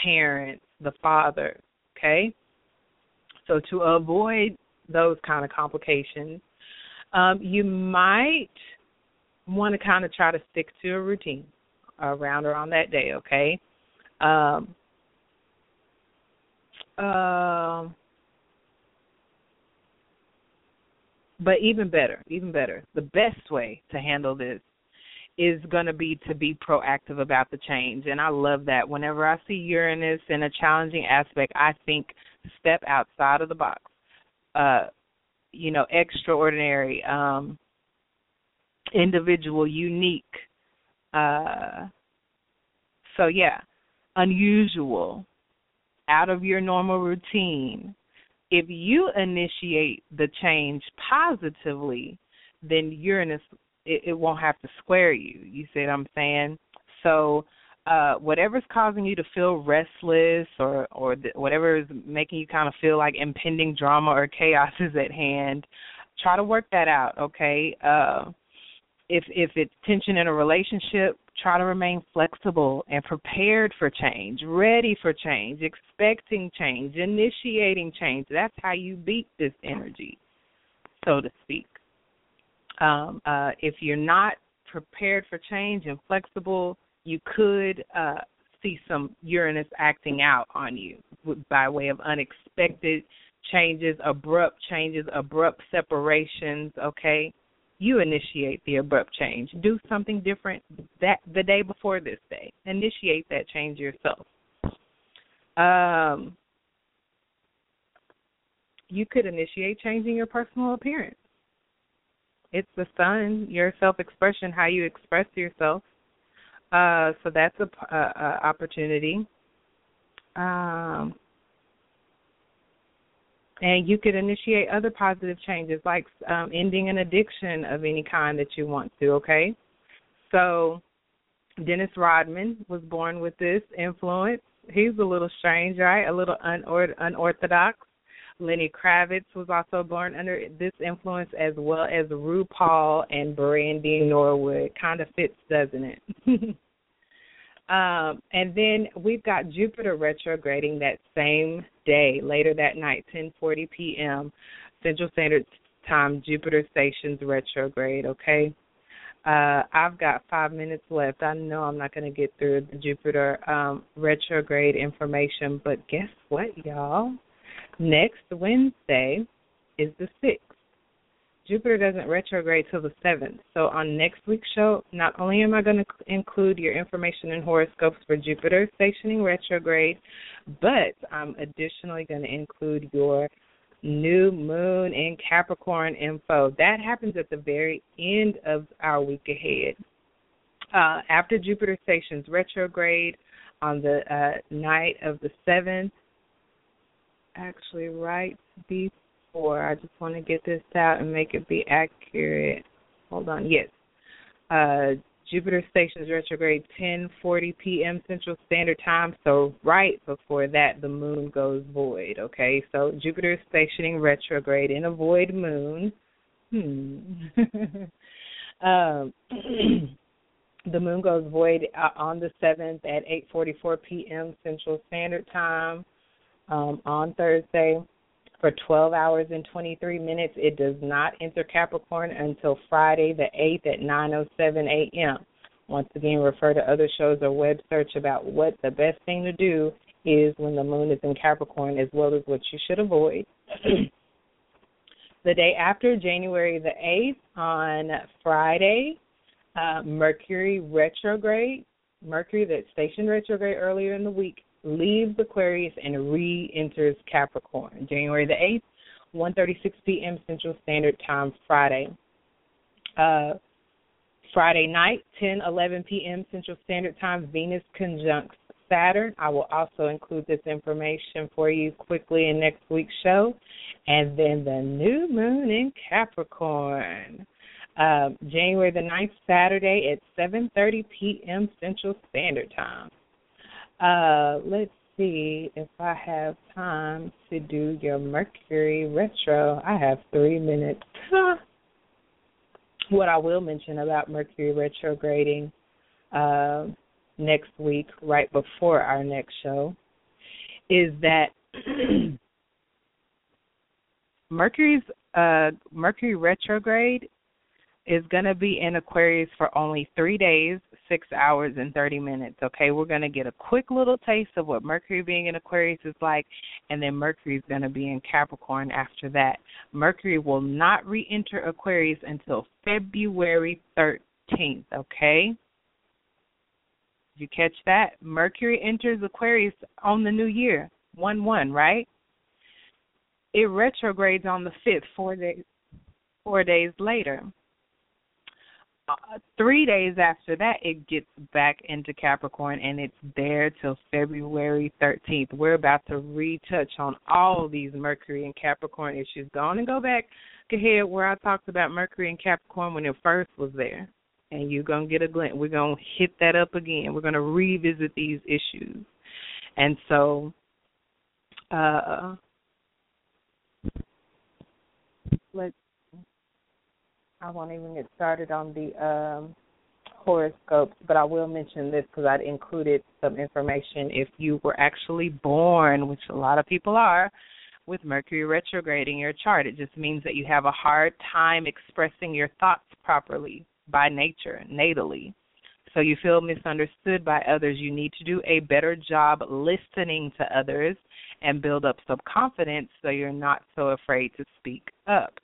parents, the father, okay? So to avoid those kind of complications, um, you might want to kind of try to stick to a routine around or on that day, okay? Um, um, but even better, even better, the best way to handle this is going to be to be proactive about the change. And I love that. Whenever I see Uranus in a challenging aspect, I think step outside of the box. Uh, you know, extraordinary, um, individual, unique. Uh, so yeah, unusual out of your normal routine, if you initiate the change positively, then Uranus it, it won't have to square you. You see what I'm saying? So uh whatever's causing you to feel restless or or th- whatever is making you kind of feel like impending drama or chaos is at hand, try to work that out, okay? Uh if if it's tension in a relationship, try to remain flexible and prepared for change, ready for change, expecting change, initiating change. That's how you beat this energy, so to speak. Um, uh, if you're not prepared for change and flexible, you could uh, see some Uranus acting out on you by way of unexpected changes, abrupt changes, abrupt separations. Okay, you initiate the abrupt change. Do something different that the day before this day. Initiate that change yourself. Um, you could initiate changing your personal appearance. It's the sun, your self-expression, how you express yourself. Uh, so that's a, a, a opportunity. Um, and you could initiate other positive changes like um, ending an addiction of any kind that you want to okay so dennis rodman was born with this influence he's a little strange right a little unor- unorthodox Lenny Kravitz was also born under this influence, as well as RuPaul and Brandy Norwood. Kind of fits, doesn't it? um, and then we've got Jupiter retrograding that same day, later that night, 10:40 p.m. Central Standard Time. Jupiter stations retrograde. Okay. Uh, I've got five minutes left. I know I'm not going to get through the Jupiter um, retrograde information, but guess what, y'all? Next Wednesday is the 6th. Jupiter doesn't retrograde till the 7th. So on next week's show, not only am I going to include your information and horoscopes for Jupiter stationing retrograde, but I'm additionally going to include your new moon in Capricorn info. That happens at the very end of our week ahead. Uh, after Jupiter stations retrograde on the uh, night of the 7th, actually, right before, I just want to get this out and make it be accurate. Hold on, yes. Uh, Jupiter stations retrograde 10:40 p.m. Central Standard Time. So right before that, the moon goes void. Okay, so Jupiter is stationing retrograde in a void moon. Hmm. um, the moon goes void uh, on the seventh at 8:44 p.m. Central Standard Time um, on Thursday for 12 hours and 23 minutes. It does not enter Capricorn until Friday the 8th at 9:07 a.m. Once again, refer to other shows or web search about what the best thing to do is when the moon is in Capricorn, as well as what you should avoid. the day after, January the 8th, on Friday, uh, Mercury retrograde, Mercury that stationed retrograde earlier in the week, leaves Aquarius and re-enters Capricorn. January the 8th, 1:36 p.m. Central Standard Time, Friday. Uh, Friday night, 10:11 p.m. Central Standard Time, Venus conjuncts Saturn. I will also include this information for you quickly in next week's show. And then the new moon in Capricorn. Uh, January the 9th, Saturday at 7:30 p.m. Central Standard Time. Uh, let's see if I have time to do your Mercury retro. I have three minutes. what I will mention about Mercury retrograding uh, next week, right before our next show, is that Mercury's uh, Mercury retrograde is going to be in Aquarius for only three days, six hours, and 30 minutes. Okay, we're going to get a quick little taste of what Mercury being in Aquarius is like, and then Mercury is going to be in Capricorn after that. Mercury will not re enter Aquarius until February 13th. Okay? You catch that? Mercury enters Aquarius on the new year, 1 1, right? It retrogrades on the 5th, four days, four days later uh, three days after that, it gets back into Capricorn and it's there till February 13th. We're about to retouch on all these Mercury and Capricorn issues. Go on and go back ahead where I talked about Mercury and Capricorn when it first was there. And you're going to get a glint. We're going to hit that up again. We're going to revisit these issues. And so, uh, let's I won't even get started on the um, horoscopes, but I will mention this because I'd included some information if you were actually born, which a lot of people are, with Mercury retrograding your chart. It just means that you have a hard time expressing your thoughts properly by nature, natally. So you feel misunderstood by others. You need to do a better job listening to others and build up some confidence so you're not so afraid to speak up.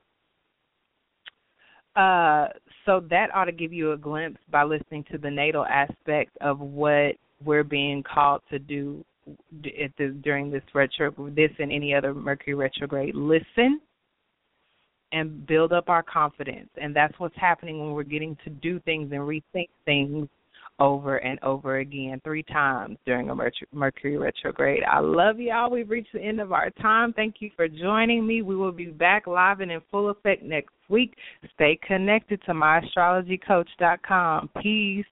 Uh, so that ought to give you a glimpse by listening to the natal aspect of what we're being called to do at the, during this retro, this and any other Mercury retrograde. Listen and build up our confidence, and that's what's happening when we're getting to do things and rethink things over and over again, three times during a Mercury retrograde. I love y'all. We've reached the end of our time. Thank you for joining me. We will be back live and in full effect next week. Stay connected to myastrologycoach.com. Peace.